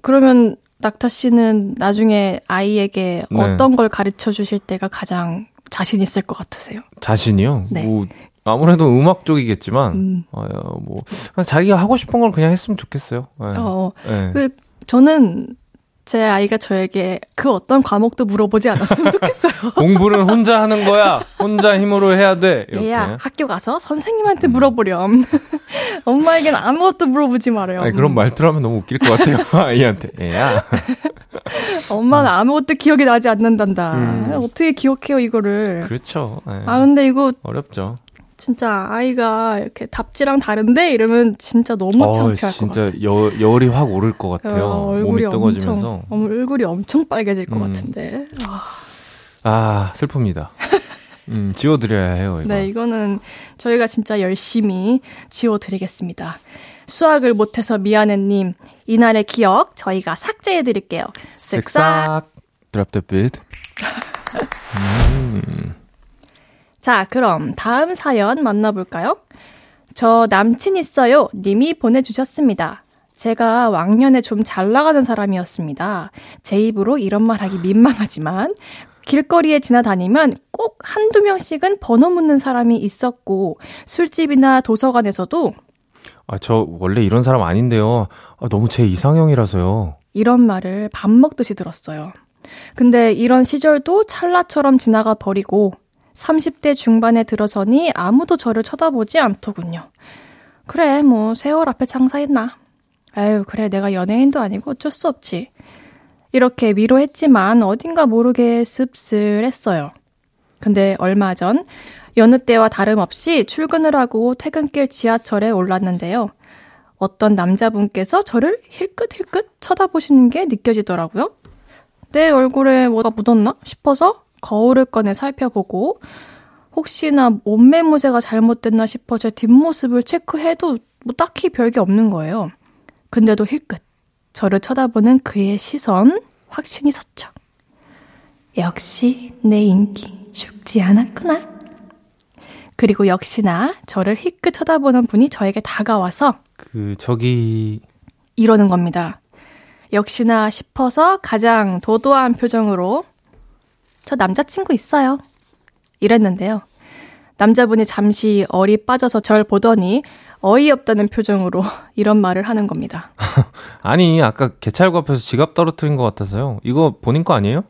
그러면 낙타 씨는 나중에 아이에게 네. 어떤 걸 가르쳐 주실 때가 가장 자신 있을 것 같으세요? 자신이요? 네. 뭐 아무래도 음악 쪽이겠지만 음. 어, 뭐 자기가 하고 싶은 걸 그냥 했으면 좋겠어요. 네. 어, 네. 그 저는 제 아이가 저에게 그 어떤 과목도 물어보지 않았으면 좋겠어요. 공부는 혼자 하는 거야. 혼자 힘으로 해야 돼. 이렇게. 얘야 학교 가서 선생님한테 물어보렴. 엄마에게는 아무것도 물어보지 말아요. 아니, 그런 말투를 하면 너무 웃길 것 같아요. 아이한테. 얘야. 엄마는 아무것도 기억이 나지 않는단다. 음. 어떻게 기억해요 이거를? 그렇죠. 네. 아 근데 이거 어렵죠. 진짜 아이가 이렇게 답지랑 다른데 이러면 진짜 너무 어, 창피할 것 진짜 같아. 여, 열이 확 오를 것 같아요. 어, 몸이 얼굴이 뜨거워지면서. 엄청, 얼굴이 엄청 빨개질 것 음. 같은데. 아, 아, 슬픕니다. 음, 지워드려야 해요, 이거. 네, 이거는 저희가 진짜 열심히 지워드리겠습니다. 수학을 못해서 미안해님, 이날의 기억 저희가 삭제해드릴게요. 쓱싹. Drop the beat. 음. 자, 그럼 다음 사연 만나볼까요? 저 남친 있어요. 님이 보내주셨습니다. 제가 왕년에 좀 잘 나가는 사람이었습니다. 제 입으로 이런 말 하기 민망하지만 길거리에 지나다니면 꼭 한두 명씩은 번호 묻는 사람이 있었고 술집이나 도서관에서도 아, 저 원래 이런 사람 아닌데요. 아, 너무 제 이상형이라서요. 이런 말을 밥 먹듯이 들었어요. 근데 이런 시절도 찰나처럼 지나가 버리고 30대 중반에 들어서니 아무도 저를 쳐다보지 않더군요. 그래, 뭐, 세월 앞에 장사했나. 아유, 그래, 내가 연예인도 아니고 어쩔 수 없지. 이렇게 위로했지만 어딘가 모르게 씁쓸했어요. 근데 얼마 전, 여느 때와 다름없이 출근을 하고 퇴근길 지하철에 올랐는데요. 어떤 남자분께서 저를 힐끗힐끗 쳐다보시는 게 느껴지더라고요. 내 얼굴에 뭐가 묻었나 싶어서 거울을 꺼내 살펴보고 혹시나 몸매무새가 잘못됐나 싶어 제 뒷모습을 체크해도 뭐 딱히 별게 없는 거예요. 근데도 힐끗 저를 쳐다보는 그의 시선 확신이 섰죠. 역시 내 인기 죽지 않았구나. 그리고 역시나 저를 힐끗 쳐다보는 분이 저에게 다가와서 그 저기 이러는 겁니다. 역시나 싶어서 가장 도도한 표정으로 저 남자친구 있어요. 이랬는데요. 남자분이 잠시 얼이 빠져서 절 보더니 어이없다는 표정으로 이런 말을 하는 겁니다. 아니, 아까 개찰구 앞에서 지갑 떨어뜨린 것 같아서요. 이거 본인 거 아니에요?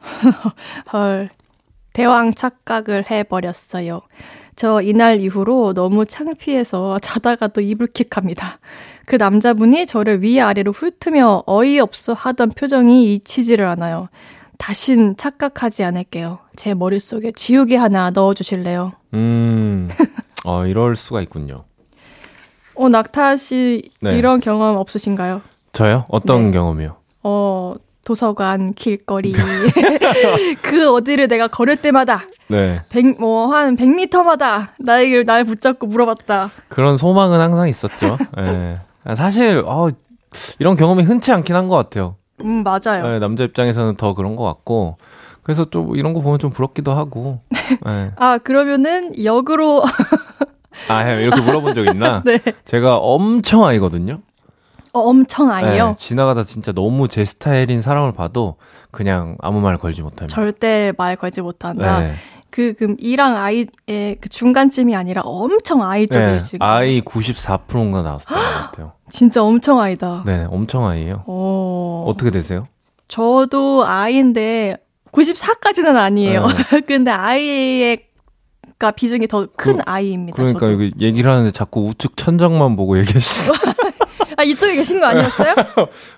헐. 대왕 착각을 해버렸어요. 저 이날 이후로 너무 창피해서 자다가도 이불 킥합니다. 그 남자분이 저를 위아래로 훑으며 어이없어 하던 표정이 잊히지를 않아요. 다신 착각하지 않을게요. 제 머릿속에 지우개 하나 넣어주실래요? 음, 어, 이럴 수가 있군요. 어, 낙타 씨, 네. 이런 경험 없으신가요? 저요? 어떤 네. 경험이요? 어, 도서관, 길거리. 그 어디를 내가 걸을 때마다. 네. 100, 뭐, 한 100m마다 나에게 날 붙잡고 물어봤다. 그런 소망은 항상 있었죠. 네. 사실, 어, 이런 경험이 흔치 않긴 한 것 같아요. 음, 맞아요. 네, 남자 입장에서는 더 그런 것 같고. 그래서 좀 이런 거 보면 좀 부럽기도 하고. 네. 아, 그러면은 역으로. 아, 이렇게 물어본 적 있나? 네. 제가 엄청 아이거든요. 어, 엄청 아이요? 네, 지나가다 진짜 너무 제 스타일인 사람을 봐도 그냥 아무 말 걸지 못합니다. 절대 말 걸지 못한다. 네. 그, 그, 이랑 아이의 그 중간쯤이 아니라 엄청 아이 쪽에 네, 지금. 아이 94%인가 나왔을 것 같아요. 진짜 엄청 아이다. 네, 엄청 아이예요. 어... 어떻게 되세요? 저도 아이인데 94까지는 아니에요. 네. 근데 아이의 가 비중이 더큰 그, 아이입니다. 그러니까 저도. 여기 얘기를 하는데 자꾸 우측 천장만 보고 얘기하시죠. 아, 이쪽에 계신 거 아니었어요?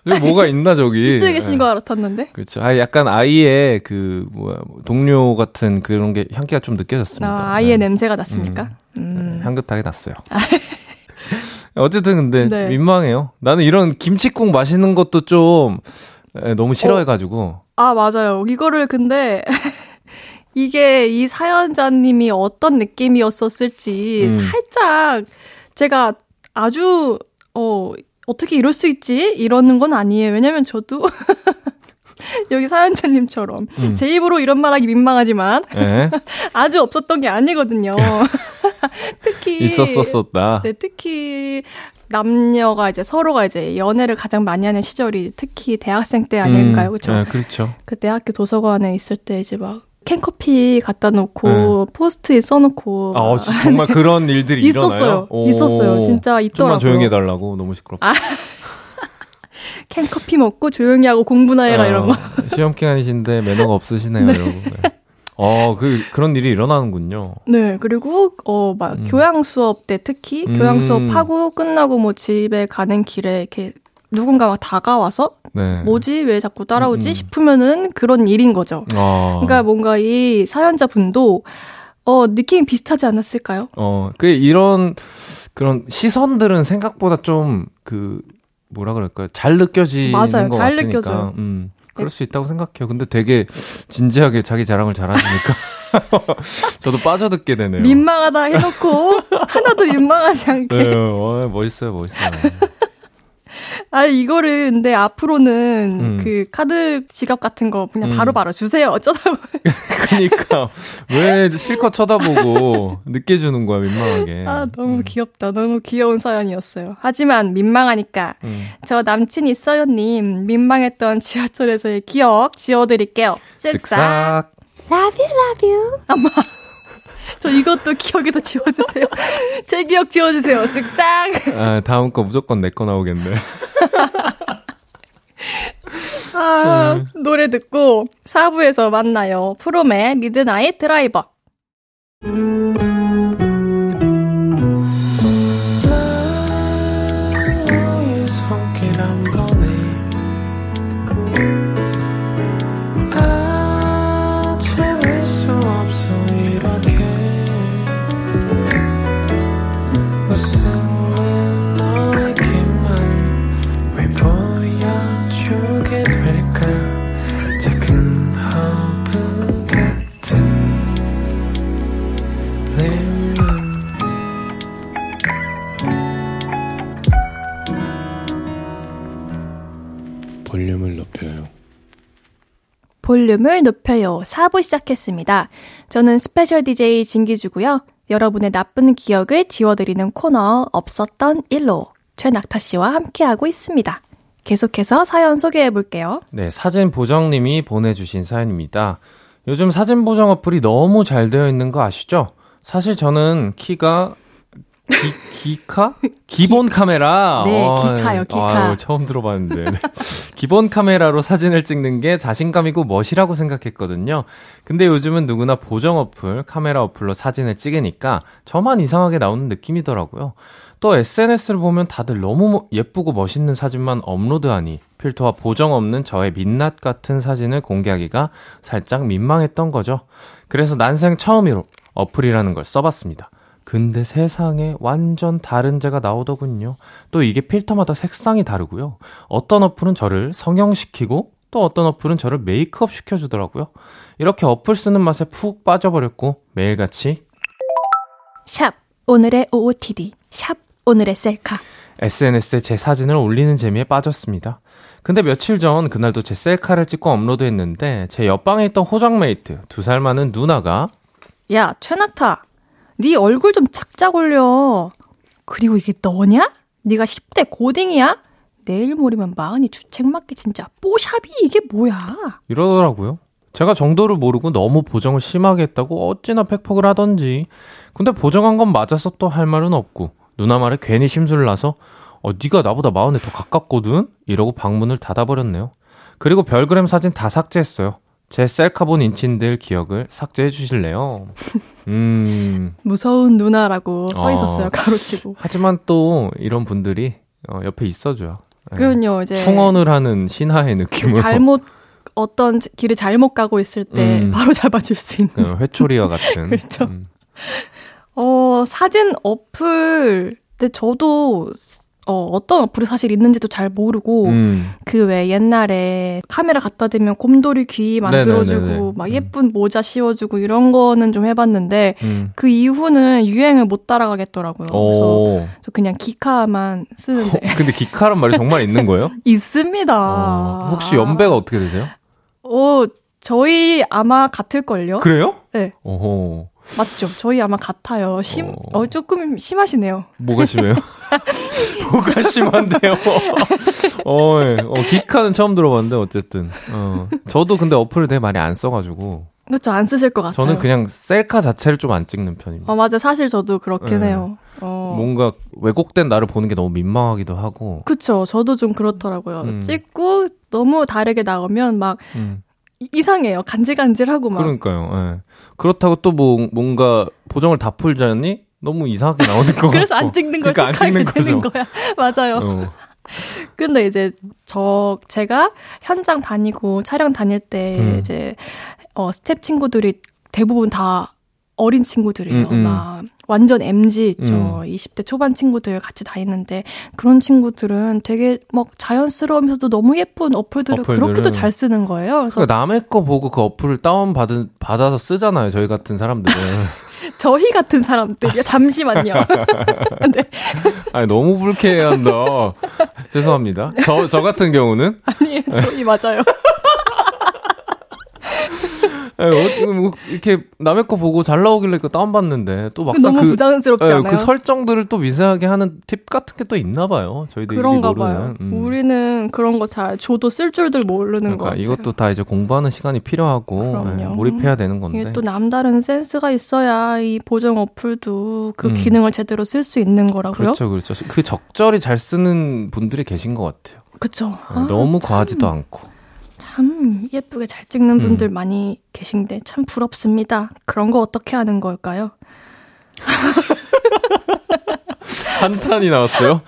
뭐가 있나, 저기. 이쪽에 계신 네. 거 알았었는데. 그렇죠. 아, 약간 아이의 그, 뭐야, 동료 같은 그런 게 향기가 좀 느껴졌습니다. 아, 아이의 네. 냄새가 났습니까? 음. 음. 네, 향긋하게 났어요. 어쨌든 근데 네. 민망해요. 나는 이런 김치국 마시는 것도 좀 너무 싫어해가지고. 어. 아, 맞아요. 이거를 근데 이게 이 사연자님이 어떤 느낌이었었을지 음. 살짝 제가 아주 어 어떻게 이럴 수 있지? 이러는 건 아니에요. 왜냐면 저도 여기 사연자님처럼 음. 제 입으로 이런 말하기 민망하지만 네. 아주 없었던 게 아니거든요. 특히 있었었었다. 네, 특히 남녀가 이제 서로가 이제 연애를 가장 많이 하는 시절이 특히 대학생 때 아닐까요, 그렇죠? 네, 그렇죠. 그 대학교 도서관에 있을 때 이제 막 캔커피 갖다 놓고 네. 포스트잇 써놓고 아 정말 그런 일들이 있었어요. 일어나요? 있었어요. 진짜 있더라고요. 조용히 해달라고 너무 시끄럽고. 아. 캔커피 먹고 조용히 하고 공부나 해라 어, 이런 거. 시험 기간이신데 매너가 없으시네요, 네. 이러고. 네. 어, 그, 그런 일이 일어나는군요. 네, 그리고, 어, 막, 음. 교양 수업 때 특히, 음. 교양 수업하고 끝나고 뭐 집에 가는 길에 이렇게 누군가가 다가와서 네. 뭐지 왜 자꾸 따라오지 음, 음. 싶으면은 그런 일인 거죠. 아. 그러니까 뭔가 이 사연자 분도 어 느낌이 비슷하지 않았을까요? 어그 이런 그런 시선들은 생각보다 좀 그 뭐라 그럴까요? 잘 느껴지는 맞아요. 것잘 같으니까. 느껴져요. 음. 그럴 수 있다고 생각해요. 근데 되게 진지하게 자기 자랑을 잘하시니까 저도 빠져듣게 되네요. 민망하다 해놓고 하나도 민망하지 않게. 네, 어, 멋있어요, 멋있어요. 아, 이거를 근데 앞으로는 음. 그 카드 지갑 같은 거 그냥 바로바로 음. 바로 주세요. 어쩌다 보면. 그니까. 왜 실컷 쳐다보고 늦게 주는 거야, 민망하게. 아, 너무 음. 귀엽다. 너무 귀여운 사연이었어요. 하지만 민망하니까. 음. 저 남친 있어요님, 민망했던 지하철에서의 기억 지워드릴게요. 쓱싹. Love you, love you. 엄마. 저 이것도 기억에다 지워주세요. 제 기억 지워주세요. 쓱싹. 아, 다음 거 무조건 내 거 나오겠네. 아, 노래 듣고 4부에서 만나요. 프롬의 미드나잇 드라이버. 볼륨을 높여요. 4부 시작했습니다. 저는 special DJ 진기주고요. 여러분의 나쁜 기억을 지워드리는 코너 없었던 일로 최낙타 씨와 함께하고 있습니다. 계속해서 사연 소개해 볼게요. 네, 사진 보정님이 보내주신 사연입니다. 요즘 사진 보정 어플이 너무 잘 되어 있는 거 아시죠? 사실 저는 키가 기, 카 기본 카메라? 네, 어, 기카요, 기카. 아유, 처음 들어봤는데. 네. 기본 카메라로 사진을 찍는 게 자신감이고 멋이라고 생각했거든요. 근데 요즘은 누구나 보정 어플, 카메라 어플로 사진을 찍으니까 저만 이상하게 나오는 느낌이더라고요. 또 SNS를 보면 다들 너무 예쁘고 멋있는 사진만 업로드하니 필터와 보정 없는 저의 민낯 같은 사진을 공개하기가 살짝 민망했던 거죠. 그래서 난생 처음으로 어플이라는 걸 써봤습니다. 근데 세상에 완전 다른 제가 나오더군요. 또 이게 필터마다 색상이 다르고요. 어떤 어플은 저를 성형시키고 또 어떤 어플은 저를 메이크업 시켜주더라고요. 이렇게 어플 쓰는 맛에 푹 빠져버렸고 매일같이 샵 오늘의 OOTD 샵 오늘의 셀카 SNS에 제 사진을 올리는 재미에 빠졌습니다. 근데 며칠 전 그날도 제 셀카를 찍고 업로드했는데 제 옆방에 있던 housemate 두 살 많은 누나가 야 최낙타 네 얼굴 좀 작작 올려. 그리고 이게 너냐? 네가 10대 고딩이야? 내일 모레면 마흔이 주책 맞게 진짜 뽀샵이 이게 뭐야? 이러더라고요. 제가 정도를 모르고 너무 보정을 심하게 했다고 어찌나 팩폭을 하던지. 근데 보정한 건 맞아서 또 할 말은 없고 누나 말에 괜히 심술을 나서 어 네가 나보다 마흔에 더 가깝거든? 이러고 방문을 닫아버렸네요. 그리고 별그램 사진 다 삭제했어요. 제 셀카본 인친들 기억을 삭제해 주실래요? 음. 무서운 누나라고 써 있었어요, 어. 가로치고. 하지만 또 이런 분들이 어, 옆에 있어줘요. 네. 그럼요, 이제. 충원을 하는 신하의 느낌으로. 잘못, 어떤 길을 잘못 가고 있을 때 음. 바로 잡아줄 수 있는. 어, 회초리와 같은. 그렇죠. 음. 어, 사진 어플, 근데 저도 어, 어떤 어플이 사실 있는지도 잘 모르고, 음. 그왜 옛날에 카메라 갖다 대면 곰돌이 귀 만들어주고, 네네네네. 막 음. 예쁜 음. 모자 씌워주고 이런 거는 좀 해봤는데, 음. 그 이후는 유행을 못 따라가겠더라고요. 그래서 저 그냥 기카만 쓰는데. 어, 근데 기카란 말이 정말 있는 거예요? 있습니다. 어, 혹시 연배가 어떻게 되세요? 어, 저희 아마 같을걸요? 그래요? 네. 오호. 맞죠. 저희 아마 같아요. 심, 어, 어 조금 심하시네요. 뭐가 심해요? 뭐가 심한데요? 어, 예. 어, 기카는 처음 들어봤는데, 어쨌든. 어. 저도 근데 어플을 되게 많이 안 써가지고. 그렇죠. 안 쓰실 것 같아요. 저는 그냥 셀카 자체를 좀 안 찍는 편입니다. 어, 맞아. 사실 저도 그렇긴 네. 해요. 어. 뭔가 왜곡된 나를 보는 게 너무 민망하기도 하고. 그쵸. 저도 좀 그렇더라고요. 음. 찍고 너무 다르게 나오면 막 음. 이상해요. 간질간질하고 막. 그러니까요. 예. 그렇다고 또 뭐 뭔가 보정을 다 풀자니 너무 이상하게 나오는 거 그래서 안 찍는 걸 그러니까 안 찍는 되는 거야. 맞아요. 어. 근데 이제 저 제가 현장 다니고 촬영 다닐 때 음. 이제 어 스텝 친구들이 대부분 다 어린 친구들이에요. 음, 음. 막 완전 MZ 있죠. 음. 20대 초반 친구들 같이 다니는데 그런 친구들은 되게 막 자연스러우면서도 너무 예쁜 어플들을 어플들은. 그렇게도 잘 쓰는 거예요. 그래서 그러니까 남의 거 보고 그 어플을 다운 받은 받아서 쓰잖아요. 저희 같은 사람들은. 저희 같은 사람들이요. 잠시만요. 네. 아니 너무 불쾌해한다. 죄송합니다. 저저 같은 경우는 아니에요. 저희 맞아요. 예, 어, 뭐 이렇게 남의 거 보고 잘 나오길래 그 다운받는데 또 막상 너무 그, 부자연스럽지 예, 않아요? 그 설정들을 또 미세하게 하는 팁 같은 게 또 있나 봐요. 저희들이 그런가 모르는. 봐요. 음. 우리는 그런 거 잘 저도 쓸 줄들 모르는 그러니까. 이것도 다 이제 공부하는 시간이 필요하고 예, 몰입해야 되는 건데. 이게 또 남다른 센스가 있어야 이 보정 어플도 그 음. 기능을 제대로 쓸 수 있는 거라고요. 그렇죠, 그렇죠. 그 적절히 잘 쓰는 분들이 계신 것 같아요. 그렇죠. 아, 너무 참. 과하지도 않고. 참 예쁘게 잘 찍는 분들 음. 많이 계신데 참 부럽습니다. 그런 거 어떻게 하는 걸까요? 한탄이 나왔어요?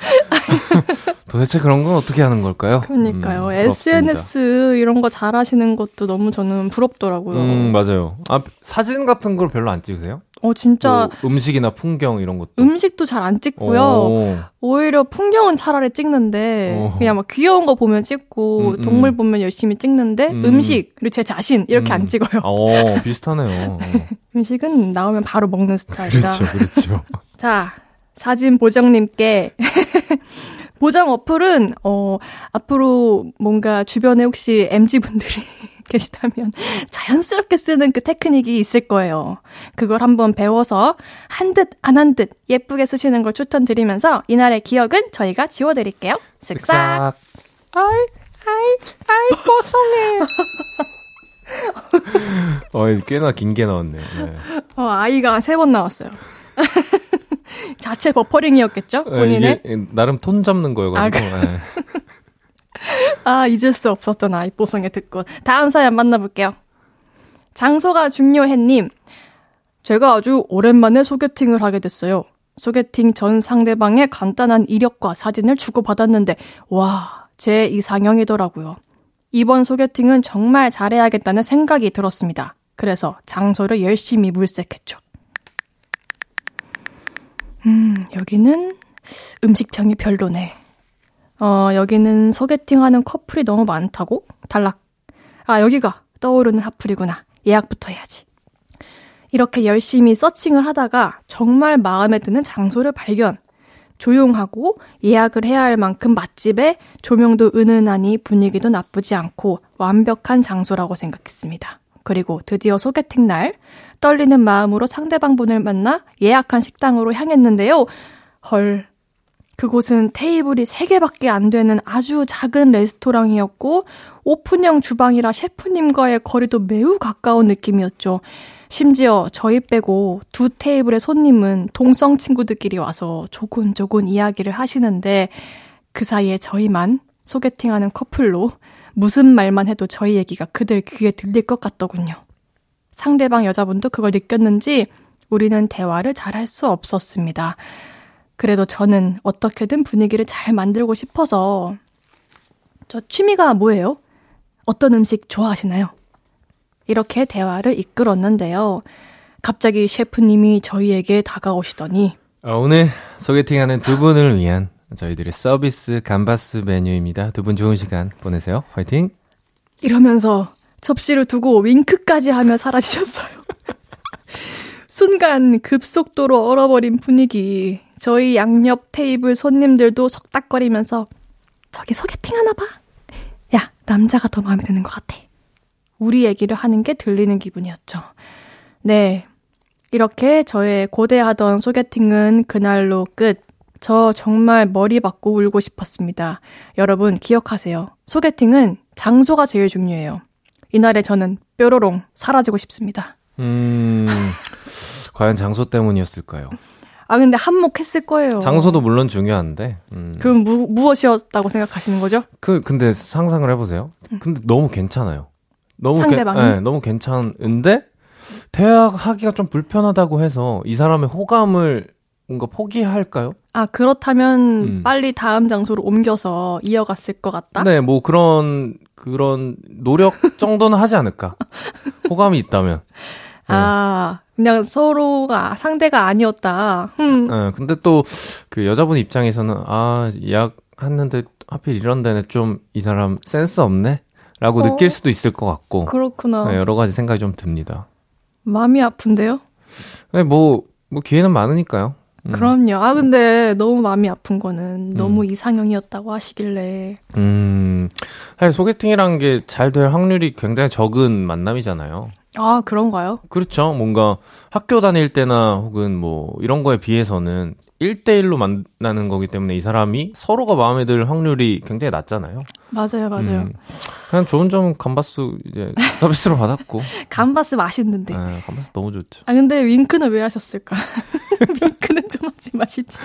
도대체 그런 건 어떻게 하는 걸까요? 그러니까요. 음, SNS 이런 거 잘하시는 것도 너무 저는 부럽더라고요. 음, 맞아요. 아, 사진 같은 걸 별로 안 찍으세요? 어, 진짜. 뭐 음식이나 풍경 이런 것도. 음식도 잘 안 찍고요. 오. 오히려 풍경은 차라리 찍는데, 오. 그냥 막 귀여운 거 보면 찍고, 음, 음. 동물 보면 열심히 찍는데, 음. 식 그리고 제 자신, 이렇게 안 음. 찍어요. 어, 비슷하네요. 음식은 나오면 바로 먹는 스타일이라. 그렇죠, 그렇죠. 자, 사진 보정님께. 보정 어플은, 어, 앞으로 뭔가 주변에 혹시 MG분들이 계시다면 자연스럽게 쓰는 그 테크닉이 있을 거예요. 그걸 한번 배워서 한 듯 안 한 듯 예쁘게 쓰시는 걸 추천드리면서 이날의 기억은 저희가 지워드릴게요. 쓱싹. 아이, 아이, 아이, 뽀송해. 어이, 꽤나 긴 게 나왔네. 네. 어, 아이가 세 번 나왔어요. 자체 버퍼링이었겠죠? 네, 본인의? 네, 나름 톤 잡는 거여가지고. 아, 네. 아, 잊을 수 없었던 아이뽀송의 듣고. 다음 사연 만나볼게요. 장소가 중요해님. 제가 아주 오랜만에 소개팅을 하게 됐어요. 소개팅 전 상대방의 간단한 이력과 사진을 주고받았는데, 와, 제 이상형이더라고요. 이번 소개팅은 정말 잘해야겠다는 생각이 들었습니다. 그래서 장소를 열심히 물색했죠. 음, 여기는 음식평이 별로네. 어, 여기는 소개팅 하는 커플이 너무 많다고? 탈락. 아, 여기가 떠오르는 하플이구나. 예약부터 해야지. 이렇게 열심히 서칭을 하다가 정말 마음에 드는 장소를 발견. 조용하고 예약을 해야 할 만큼 맛집에 조명도 은은하니 분위기도 나쁘지 않고 완벽한 장소라고 생각했습니다. 그리고 드디어 소개팅 날 떨리는 마음으로 상대방 분을 만나 예약한 식당으로 향했는데요. 헐, 그곳은 테이블이 3개밖에 안 되는 아주 작은 레스토랑이었고, 오픈형 주방이라 셰프님과의 거리도 매우 가까운 느낌이었죠. 심지어 저희 빼고 두 테이블의 손님은 동성 친구들끼리 와서 조곤조곤 이야기를 하시는데, 그 사이에 저희만 소개팅하는 커플로 무슨 말만 해도 저희 얘기가 그들 귀에 들릴 것 같더군요. 상대방 여자분도 그걸 느꼈는지 우리는 대화를 잘 할 수 없었습니다. 그래도 저는 어떻게든 분위기를 잘 만들고 싶어서 저 취미가 뭐예요? 어떤 음식 좋아하시나요? 이렇게 대화를 이끌었는데요. 갑자기 셰프님이 저희에게 다가오시더니 어, 오늘 소개팅하는 두 분을 위한 저희들의 서비스 감바스 메뉴입니다. 두 분 좋은 시간 보내세요. 화이팅! 이러면서 접시를 두고 윙크까지 하며 사라지셨어요. 순간 급속도로 얼어버린 분위기. 저희 양옆 테이블 손님들도 속닥거리면서 저기 소개팅 하나 봐. 야, 남자가 더 마음에 드는 것 같아. 우리 얘기를 하는 게 들리는 기분이었죠. 네. 이렇게 저의 고대하던 소개팅은 그날로 끝. 저 정말 머리 받고 울고 싶었습니다. 여러분 기억하세요. 소개팅은 장소가 제일 중요해요. 이날에 저는 뾰로롱 사라지고 싶습니다. 음, 과연 장소 때문이었을까요? 아 근데 한몫했을 거예요. 장소도 물론 중요한데. 음. 그럼 무, 무엇이었다고 생각하시는 거죠? 그 근데 상상을 해보세요. 음. 근데 너무 괜찮아요. 너무 상대방이 게, 네, 너무 괜찮은데 대화하기가 좀 불편하다고 해서 이 사람의 호감을 뭔가 포기할까요? 아 그렇다면 음. 빨리 다음 장소로 옮겨서 이어갔을 것 같다. 네, 뭐 그런 그런 노력 정도는 하지 않을까. 호감이 있다면. 아 그냥 서로가 상대가 아니었다. 음. 어, 근데 또 그 여자분 입장에서는 아 예약 했는데 하필 이런 데는 좀 이 사람 센스 없네? 라고 어. 느낄 수도 있을 것 같고 그렇구나. 네, 여러 가지 생각이 좀 듭니다. 마음이 아픈데요? 네, 뭐, 뭐 기회는 많으니까요. 음. 그럼요. 아, 근데 너무 마음이 아픈 거는 너무 이상형이었다고 하시길래. 음, 사실 소개팅이란 게 잘 될 확률이 굉장히 적은 만남이잖아요. 아, 그런가요? 그렇죠. 뭔가 학교 다닐 때나 혹은 뭐 이런 거에 비해서는 1대1로 만나는 거기 때문에 이 사람이 서로가 마음에 들 확률이 굉장히 낮잖아요. 맞아요, 맞아요. 음, 그냥 좋은 점은 감바스 이제 서비스로 받았고. 감바스 맛있는데. 네, 감바스 너무 좋죠. 아, 근데 윙크는 왜 하셨을까? 윙크는 좀 하지 마시지.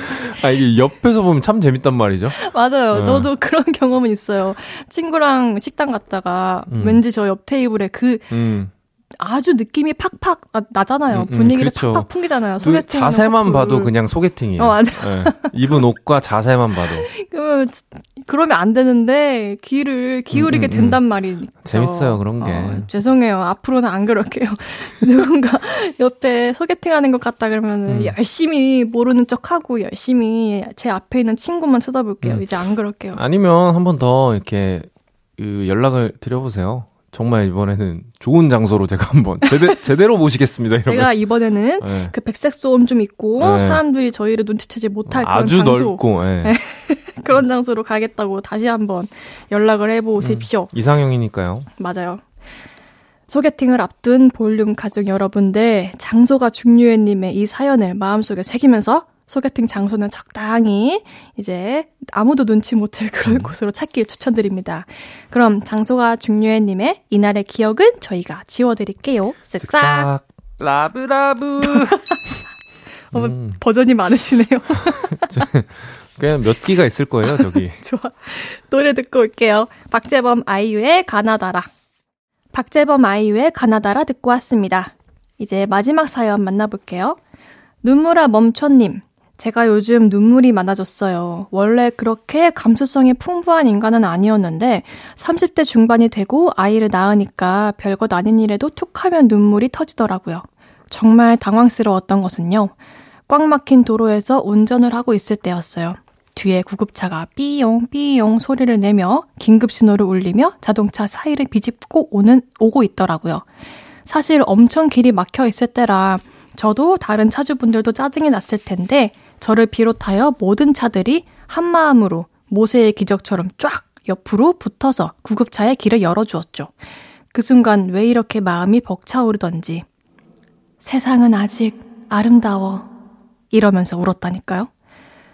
아, 이게 옆에서 보면 참 재밌단 말이죠. 맞아요. 네. 저도 그런 경험은 있어요. 친구랑 식당 갔다가 음. 왠지 저 옆 테이블에 그 음. 아주 느낌이 팍팍 나, 잖아요 음, 음, 분위기를 그렇죠. 팍팍 풍기잖아요. 그 소개팅 자세만 봐도 그냥 소개팅이에요. 어, 맞아요. 네, 입은 옷과 자세만 봐도. 그러면, 그러면 안 되는데 귀를 기울이게 음, 음, 음. 된단 말이죠. 재밌어요, 그런 게. 어, 죄송해요. 앞으로는 안 그럴게요. 누군가 옆에 소개팅하는 것 같다 그러면은 음. 열심히 모르는 척하고 열심히 제 앞에 있는 친구만 쳐다볼게요. 음. 이제 안 그럴게요. 아니면 한 번 더 이렇게 그 연락을 드려보세요. 정말 이번에는 좋은 장소로 제가 한번 제대, 제대로 모시겠습니다. 이러면. 제가 이번에는 네. 그 백색 소음 좀 있고 네. 사람들이 저희를 눈치채지 못할 그런 아주 장소 넓고 예. 네. 그런 장소로 가겠다고 다시 한번 연락을 해보십시오. 이상형이니까요. 맞아요. 소개팅을 앞둔 볼륨 가족 여러분들, 장소가 중요해님의 이 사연을 마음속에 새기면서 소개팅 장소는 적당히 이제 아무도 눈치 못 챌 그런 곳으로 찾길 추천드립니다. 그럼 장소가 중요해님의 이날의 기억은 저희가 지워드릴게요. 쓱싹. 쓱싹. 라브라브. 어, 음, 버전이 많으시네요. 그냥 몇 기가 있을 거예요, 저기. 좋아. 노래 듣고 올게요. 박재범 아이유의 가나다라. 박재범 아이유의 가나다라 듣고 왔습니다. 이제 마지막 사연 만나볼게요. 눈물아 멈춰님. 제가 요즘 눈물이 많아졌어요. 원래 그렇게 감수성이 풍부한 인간은 아니었는데 30대 중반이 되고 아이를 낳으니까 별것 아닌 일에도 툭 하면 눈물이 터지더라고요. 정말 당황스러웠던 것은요. 꽉 막힌 도로에서 운전을 하고 있을 때였어요. 뒤에 구급차가 삐용 삐용 소리를 내며 긴급 신호를 울리며 자동차 사이를 비집고 오는 오고 있더라고요. 사실 엄청 길이 막혀 있을 때라 저도 다른 차주분들도 짜증이 났을 텐데 저를 비롯하여 모든 차들이 한 마음으로 모세의 기적처럼 쫙 옆으로 붙어서 구급차의 길을 열어주었죠. 그 순간 왜 이렇게 마음이 벅차오르던지 세상은 아직 아름다워 이러면서 울었다니까요.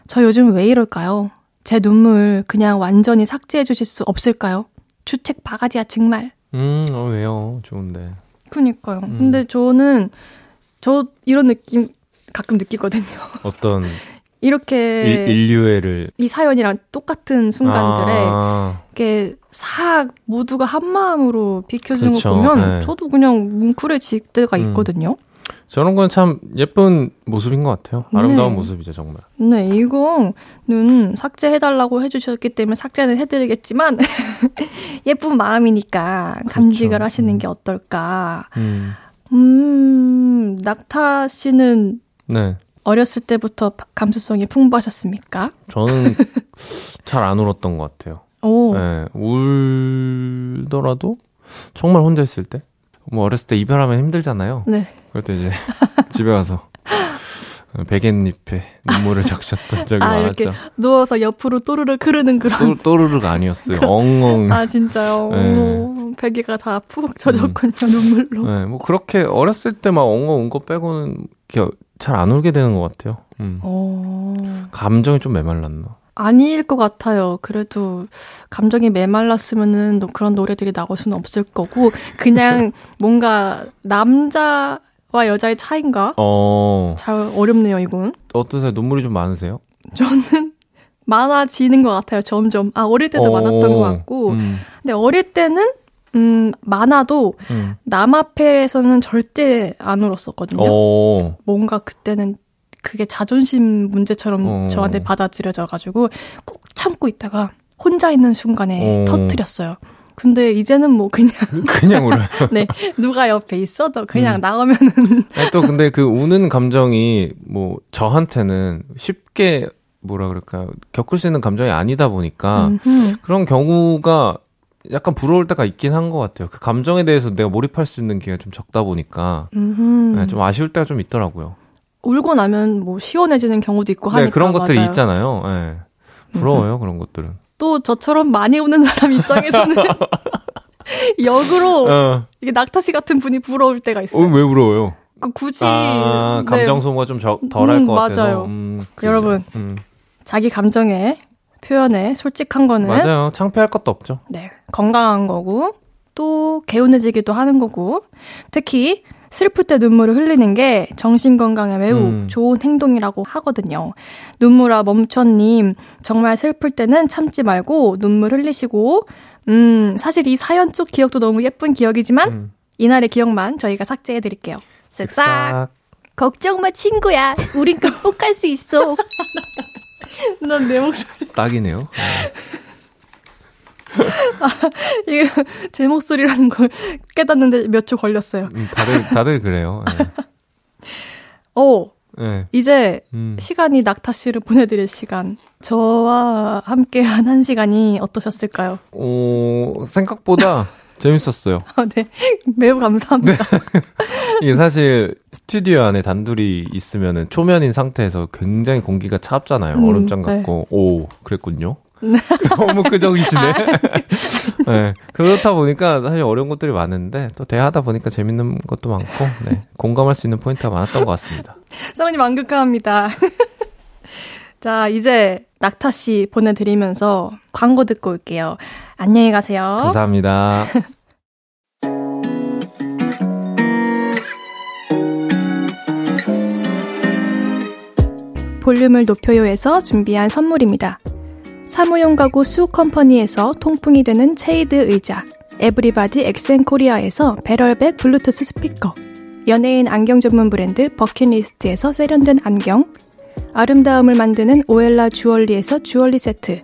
저 요즘 왜 이럴까요? 제 눈물 그냥 완전히 삭제해 주실 수 없을까요? 주책 바가지야 정말. 음, 어, 왜요? 좋은데. 그니까요. 근데 저는 저 이런 느낌 가끔 느끼거든요. 어떤 이렇게 일, 인류애를. 이 사연이랑 똑같은 순간들에 아, 이렇게 싹 모두가 한 마음으로 비켜주는 그쵸, 거 보면 네. 저도 그냥 뭉클해질 때가 음. 있거든요. 저런 건 참 예쁜 모습인 것 같아요. 아름다운 네. 모습이죠, 정말. 네, 이거는 삭제해달라고 해주셨기 때문에 삭제는 해드리겠지만 예쁜 마음이니까 감직을 그렇죠. 하시는 음. 게 어떨까. 음, 음, 낙타 씨는 네. 어렸을 때부터 바- 감수성이 풍부하셨습니까? 저는 잘 안 울었던 것 같아요. 오, 네, 울더라도 정말 혼자 있을 때. 뭐 어렸을 때 이별하면 힘들잖아요. 네. 그럴 때 이제 집에 가서 베갯잎에 눈물을 적셨던 적이 아, 많았죠. 이렇게 누워서 옆으로 또르르 흐르는 그런. 또, 또르륵 아니었어요. 엉엉. 아, 진짜요? 네. 오, 베개가 다 푹 젖었군요, 눈물로. 네, 뭐 그렇게 어렸을 때 막 엉엉 운 거 빼고는 잘 안 울게 되는 것 같아요. 음. 오. 감정이 좀 메말랐나. 아닐 것 같아요. 그래도 감정이 메말랐으면은 또 그런 노래들이 나올 수는 없을 거고 그냥 뭔가 남자와 여자의 차인가? 어, 잘 어렵네요, 이건. 어떠세요? 눈물이 좀 많으세요? 저는 많아지는 것 같아요, 점점. 아, 어릴 때도 어, 많았던 것 같고. 음, 근데 어릴 때는, 음, 많아도 음. 남 앞에서는 절대 안 울었었거든요. 어, 뭔가 그때는 그게 자존심 문제처럼 어. 저한테 받아들여져가지고 꾹 참고 있다가 혼자 있는 순간에 어. 터트렸어요. 근데 이제는 뭐 그냥 그냥 울어요. 네 누가 옆에 있어도 그냥 음. 나오면은 아니, 또 근데 그 우는 감정이 뭐 저한테는 쉽게 뭐라 그럴까 겪을 수 있는 감정이 아니다 보니까 음흠. 그런 경우가 약간 부러울 때가 있긴 한 것 같아요. 그 감정에 대해서 내가 몰입할 수 있는 기회가 좀 적다 보니까 네, 좀 아쉬울 때가 좀 있더라고요. 울고 나면 뭐 시원해지는 경우도 있고 네, 하니까 네, 그런 것들이 맞아요. 있잖아요. 네. 부러워요 그런 것들은. 또 저처럼 많이 우는 사람 입장에서는 역으로 어. 이게 낙타 씨 같은 분이 부러울 때가 있어요. 어, 왜 부러워요? 그 굳이 아, 감정 네. 소모가 좀 덜할 음, 것 같아서. 맞아요. 음, 여러분 음. 자기 감정에 표현에 솔직한 거는 맞아요. 창피할 것도 없죠. 네, 건강한 거고 또 개운해지기도 하는 거고 특히 슬플 때 눈물을 흘리는 게 정신 건강에 매우 음. 좋은 행동이라고 하거든요. 눈물아 멈춰님 정말 슬플 때는 참지 말고 눈물 흘리시고 음 사실 이 사연 쪽 기억도 너무 예쁜 기억이지만 음. 이날의 기억만 저희가 삭제해 드릴게요. 쓱싹. 걱정 마 친구야. 우린 극복할 수 있어. 난 내 목소리 딱이네요. 아, 이게 제 목소리라는 걸 깨닫는데 몇 초 걸렸어요. 음, 다들 다들 그래요. 네. 오, 네. 이제 음. 시간이 낙타 씨를 보내드릴 시간. 저와 함께한 한 시간이 어떠셨을까요? 어, 생각보다 재밌었어요. 아, 네. 매우 감사합니다. 네. 이게 사실 스튜디오 안에 단둘이 있으면은 초면인 상태에서 굉장히 공기가 차갑잖아요. 음, 얼음장 네. 같고. 네. 오, 그랬군요. 너무 끄적이시네. 아, 네. 네. 그렇다 보니까 사실 어려운 것들이 많은데 또 대화하다 보니까 재밌는 것도 많고 네. 공감할 수 있는 포인트가 많았던 것 같습니다. 사모님 완극합니다. 자, 이제 낙타 씨 보내드리면서 광고 듣고 올게요. 안녕히 가세요. 감사합니다. 볼륨을 높여요에서 준비한 선물입니다. 사무용 가구 수컴퍼니에서 통풍이 되는 체이드 의자, 에브리바디 엑센코리아에서 배럴백 블루투스 스피커, 연예인 안경 전문 브랜드 버킷리스트에서 세련된 안경, 아름다움을 만드는 오엘라 주얼리에서 주얼리 세트,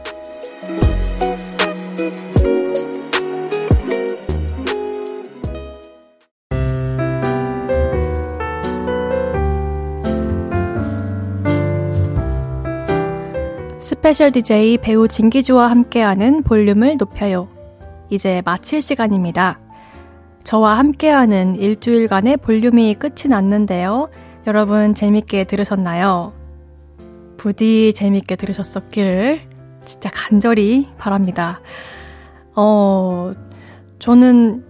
special DJ 배우 진기주와 함께하는 볼륨을 높여요. 이제 마칠 시간입니다. 저와 함께하는 일주일간의 볼륨이 끝이 났는데요. 여러분 재밌게 들으셨나요? 부디 재밌게 들으셨었기를 진짜 간절히 바랍니다. 어, 저는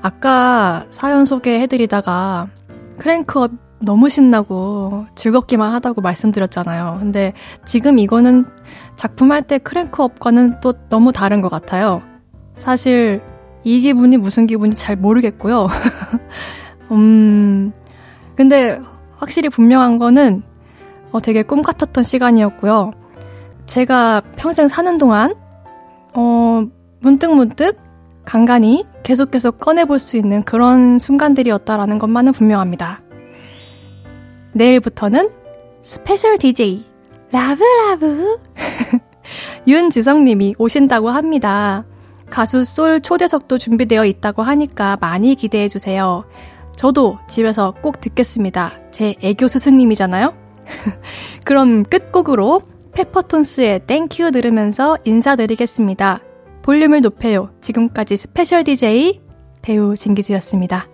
아까 사연 소개해드리다가 크랭크업 너무 신나고 즐겁기만 하다고 말씀드렸잖아요. 근데 지금 이거는 작품할 때 크랭크업과는 또 너무 다른 것 같아요. 사실 이 기분이 무슨 기분인지 잘 모르겠고요. 음, 근데 확실히 분명한 거는 어, 되게 꿈 같았던 시간이었고요. 제가 평생 사는 동안, 어, 문득문득 간간히 계속 계속 꺼내볼 수 있는 그런 순간들이었다라는 것만은 분명합니다. 내일부터는 special DJ 라브라브 윤지성님이 오신다고 합니다. 가수 솔 초대석도 준비되어 있다고 하니까 많이 기대해 주세요. 저도 집에서 꼭 듣겠습니다. 제 애교 스승님이잖아요. 그럼 끝곡으로 페퍼톤스의 Thank You 들으면서 인사드리겠습니다. 볼륨을 높여요. 지금까지 special DJ 배우 진기주였습니다.